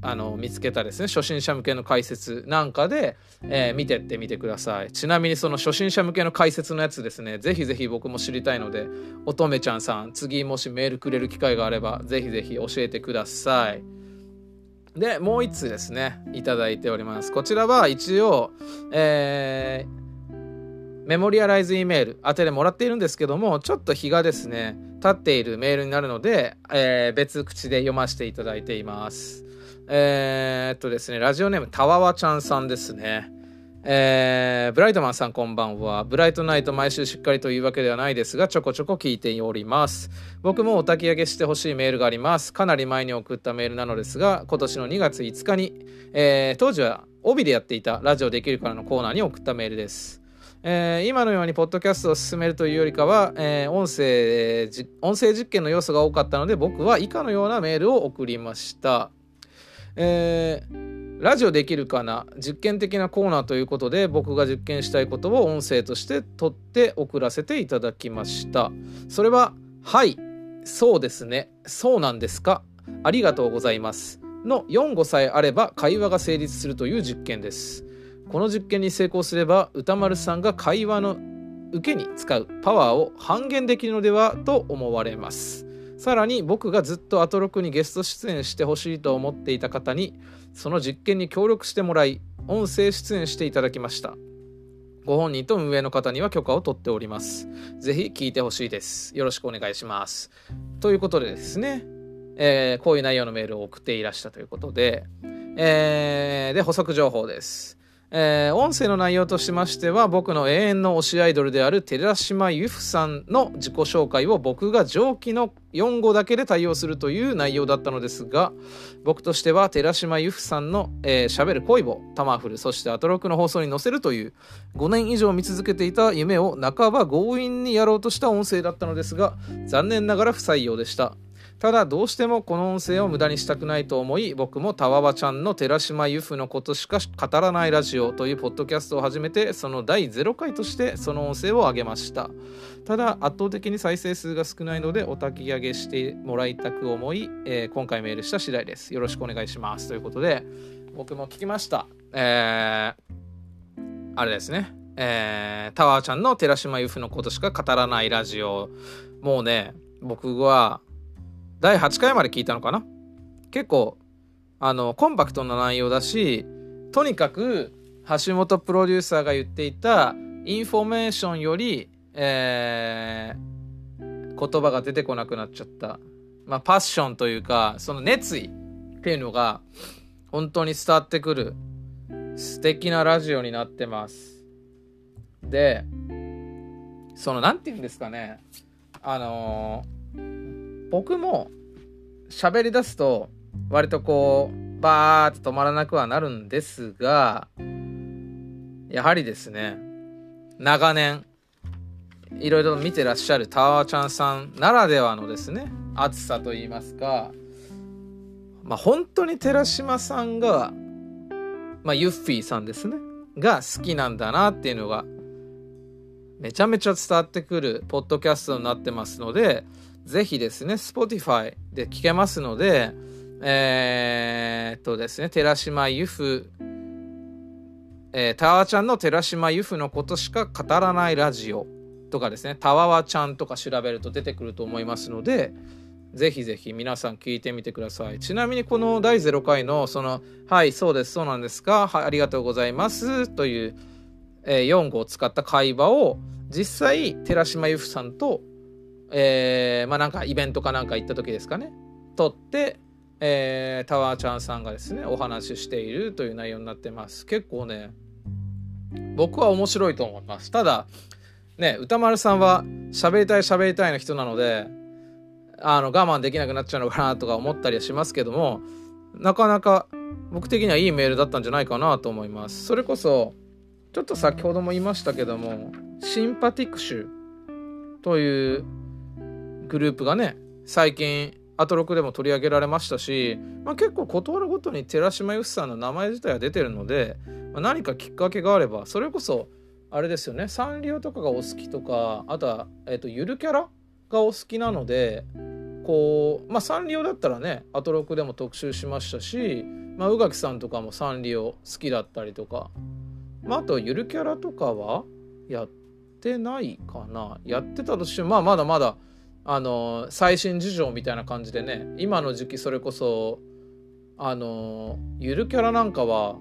あの見つけたですね。初心者向けの解説なんかで、えー、見てってみてください。ちなみにその初心者向けの解説のやつですね。ぜひぜひ僕も知りたいので乙女ちゃんさん次もしメールくれる機会があればぜひぜひ教えてください。でもう1通ですね。いただいております。こちらは一応えーメモリアライズ E メール宛てでもらっているんですけども、ちょっと日がですね、経っているメールになるので、えー、別口で読ませていただいています。えー、っとですね、ラジオネームたわわちゃんさんですね。えー、ブライトマンさんこんばんは。ブライトナイト毎週しっかりというわけではないですが、ちょこちょこ聞いております。僕もお焚き上げしてほしいメールがあります。かなり前に送ったメールなのですが、今年の2月5日に、えー、当時は帯でやっていたラジオできるからのコーナーに送ったメールです。えー、今のようにポッドキャストを進めるというよりかは、えー、音声音声実験の要素が多かったので僕は以下のようなメールを送りました。えー、ラジオできるかな？実験的なコーナーということで僕が実験したいことを音声として取って送らせていただきました。それは「はいそうですね。そうなんですか。ありがとうございます」の4語さえあれば会話が成立するという実験です。この実験に成功すれば歌丸さんが会話の受けに使うパワーを半減できるのではと思われます。さらに僕がずっとアトロクにゲスト出演してほしいと思っていた方にその実験に協力してもらい音声出演していただきました。ご本人と運営の方には許可を取っております。ぜひ聞いてほしいです。よろしくお願いします。ということでですね、えー、こういう内容のメールを送っていらしたということで、えー、で補足情報です。えー、音声の内容としましては僕の永遠の推しアイドルである寺島由布さんの自己紹介を僕が上記の4語だけで対応するという内容だったのですが僕としては寺島由布さんの「しゃべ、えー、る恋をタマフルそしてアトロクの放送に載せるという5年以上見続けていた夢を半ば強引にやろうとした音声だったのですが残念ながら不採用でした。ただどうしてもこの音声を無駄にしたくないと思い僕もたわわちゃんの寺島由布のことしか語らないラジオというポッドキャストを始めてその第0回としてその音声を上げました。ただ圧倒的に再生数が少ないのでお焚き上げしてもらいたく思い、えー、今回メールした次第です。よろしくお願いします。ということで僕も聞きました。えー、あれですね。えー、タワーちゃんの寺島由布のことしか語らないラジオ。もうね僕は第8回まで聞いたのかな？結構あのコンパクトな内容だしとにかく橋本プロデューサーが言っていたインフォメーションより、えー、言葉が出てこなくなっちゃった、まあ、パッションというかその熱意っていうのが本当に伝わってくる素敵なラジオになってます。でその何て言うんですかね。あのー僕も喋り出すと割とこうバーッと止まらなくはなるんですがやはりですね長年いろいろ見てらっしゃるタワーちゃんさんならではのですね熱さといいますかまあ本当に寺島さんがまあユッフィーさんですねが好きなんだなっていうのがめちゃめちゃ伝わってくるポッドキャストになってますのでぜひですね、Spotify で聞けますので、えー、っとですね、寺島由布、えー、タワーちゃんの寺島由布のことしか語らないラジオとかですね、タワワちゃんとか調べると出てくると思いますので、ぜひぜひ皆さん聞いてみてください。ちなみにこの第0回のその、はい、そうです、そうなんですか、はい、ありがとうございますという、えー、4語を使った会話を実際寺島由布さんとえー、まあなんかイベントかなんか行った時ですかね。撮って、えー、タワーちゃんさんがですねお話ししているという内容になってます。結構ね僕は面白いと思います。ただね歌丸さんは喋りたい喋りたいの人なのであの我慢できなくなっちゃうのかなとか思ったりはしますけどもなかなか僕的にはいいメールだったんじゃないかなと思います。それこそちょっと先ほども言いましたけどもシンパティクシュというグループがね最近アトロクでも取り上げられましたし、まあ、結構断るごとに寺島由布さんの名前自体は出てるので、まあ、何かきっかけがあればそれこそあれですよねサンリオとかがお好きとかあとは、えーと、ゆるキャラがお好きなのでこうまあサンリオだったらねアトロクでも特集しましたし、まあ、宇垣さんとかもサンリオ好きだったりとか、まあ、あとゆるキャラとかはやってないかな。やってたとしてもまあまだまだあの最新事情みたいな感じでね今の時期それこそあのゆるキャラなんかは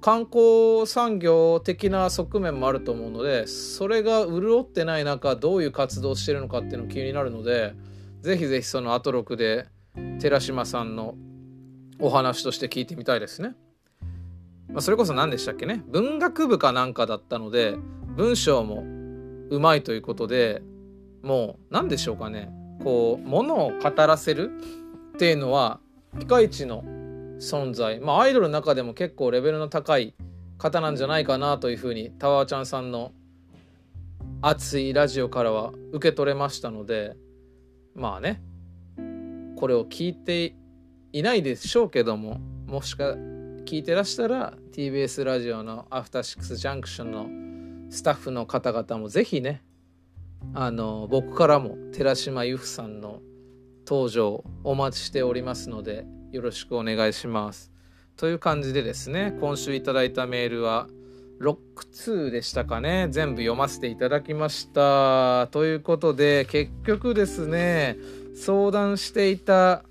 観光産業的な側面もあると思うのでそれが潤ってない中どういう活動してるのかっていうの気になるのでぜひぜひそのアトロクで寺島さんのお話として聞いてみたいですね。まあ、それこそ何でしたっけね文学部かなんかだったので文章もうまいということでもう何でしょうかね。こうものを語らせるっていうのはピカイチの存在。まあアイドルの中でも結構レベルの高い方なんじゃないかなというふうにタワーちゃんさんの熱いラジオからは受け取れましたのでまあねこれを聞いていないでしょうけどももしか聞いてらしたら TBS ラジオのアフターシックスジャンクションのスタッフの方々もぜひねあの僕からも寺島由布さんの登場お待ちしておりますのでよろしくお願いします。という感じでですね今週いただいたメールはロック2でしたかね全部読ませていただきましたということで結局ですね相談していた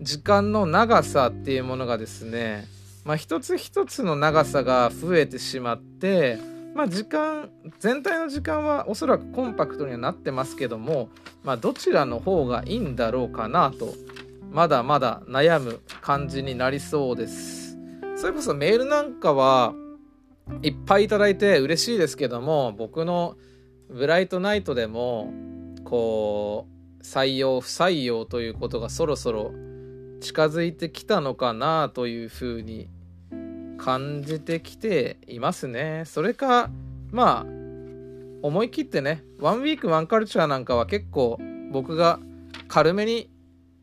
時間の長さっていうものがですねまあ一つ一つの長さが増えてしまってまあ時間全体の時間はおそらくコンパクトにはなってますけどもまあどちらの方がいいんだろうかなとまだまだ悩む感じになりそうです。それこそメールなんかはいっぱいいただいて嬉しいですけども僕のブライトナイトでもこう採用不採用ということがそろそろ近づいてきたのかなというふうに感じてきていますね。それかまあ思い切ってねワンウィークワンカルチャーなんかは結構僕が軽めに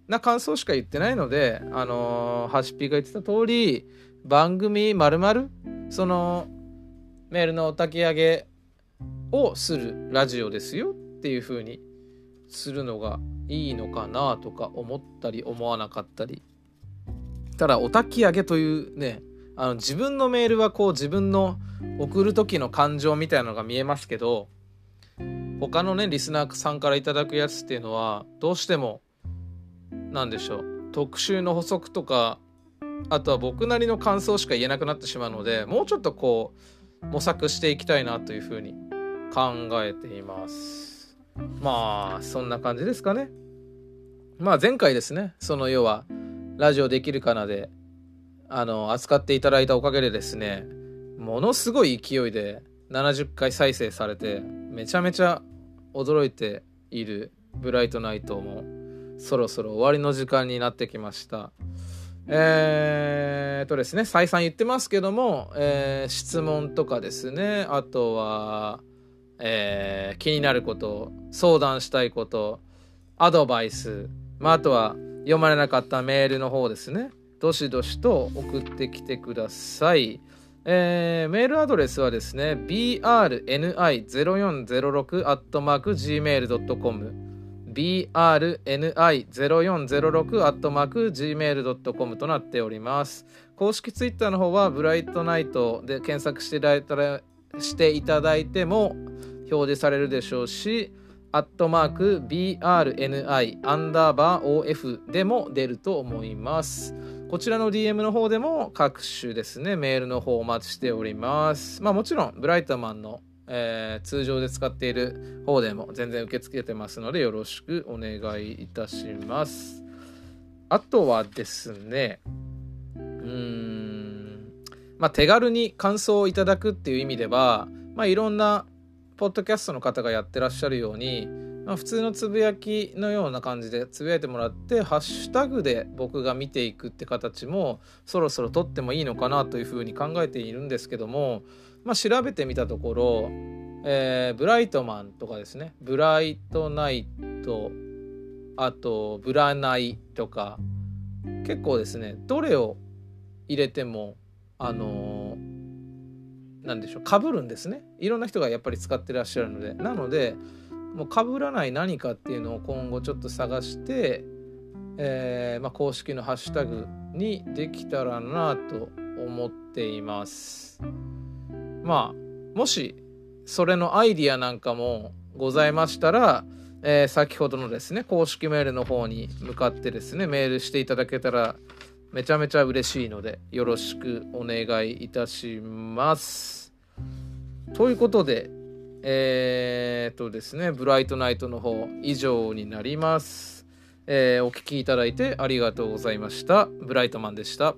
な感想しか言ってないのであのー、ハシピが言ってた通り番組まるそのメールの炊き上げをするラジオですよっていう風にするのがいいのかなとか思ったり思わなかったりただお焚き上げというねあの自分のメールはこう自分の送る時の感情みたいなのが見えますけど他のねリスナーさんから頂くやつっていうのはどうしても何でしょう特集の補足とかあとは僕なりの感想しか言えなくなってしまうのでもうちょっとこう模索していきたいなというふうに考えています。まあそんな感じですかね。まあ前回ですね。その要はラジオできるかなであの扱っていただいたおかげでですねものすごい勢いで70回再生されてめちゃめちゃ驚いているブライトナイトもそろそろ終わりの時間になってきました。えー、とですね再三言ってますけども、えー、質問とかですねあとは、えー、気になること相談したいことアドバイス、まあ、あとは読まれなかったメールの方ですね。どしどしと送ってきてください。えー、メールアドレスはですね brni0406-gmail.com brni0406-gmail.com となっております。公式ツイッターの方はブライトナイトで検索していただいたらしていただいても表示されるでしょうし、アットマーク BRNI アンダーバー OF でも出ると思います。こちらの DM の方でも各種ですね、メールの方をお待ちしております。まあもちろん、ブライトマンのえー、通常で使っている方でも全然受け付けてますのでよろしくお願いいたします。あとはですね、うーん、まあ、手軽に感想をいただくっていう意味では、まあ、いろんなポッドキャストの方がやってらっしゃるように、普通のつぶやきのような感じでつぶやいてもらってハッシュタグで僕が見ていくって形もそろそろ取ってもいいのかなというふうに考えているんですけどもまあ、調べてみたところ、えー、ブライトマンとかですね。ブライトナイトあとブラナイとか結構ですねどれを入れてもあのー、なんでしょうかぶるんですね。いろんな人がやっぱり使ってらっしゃるので。なのでもうかぶらない何かっていうのを今後ちょっと探して、えーまあ、公式のハッシュタグにできたらなと思っています。まあもしそれのアイディアなんかもございましたら、えー、先ほどのですね公式メールの方に向かってですねメールしていただけたらめちゃめちゃ嬉しいのでよろしくお願いいたします。ということでえー、っとですねブライトナイトの方以上になります。えー、お聴きいただいてありがとうございました。ブライトマンでした。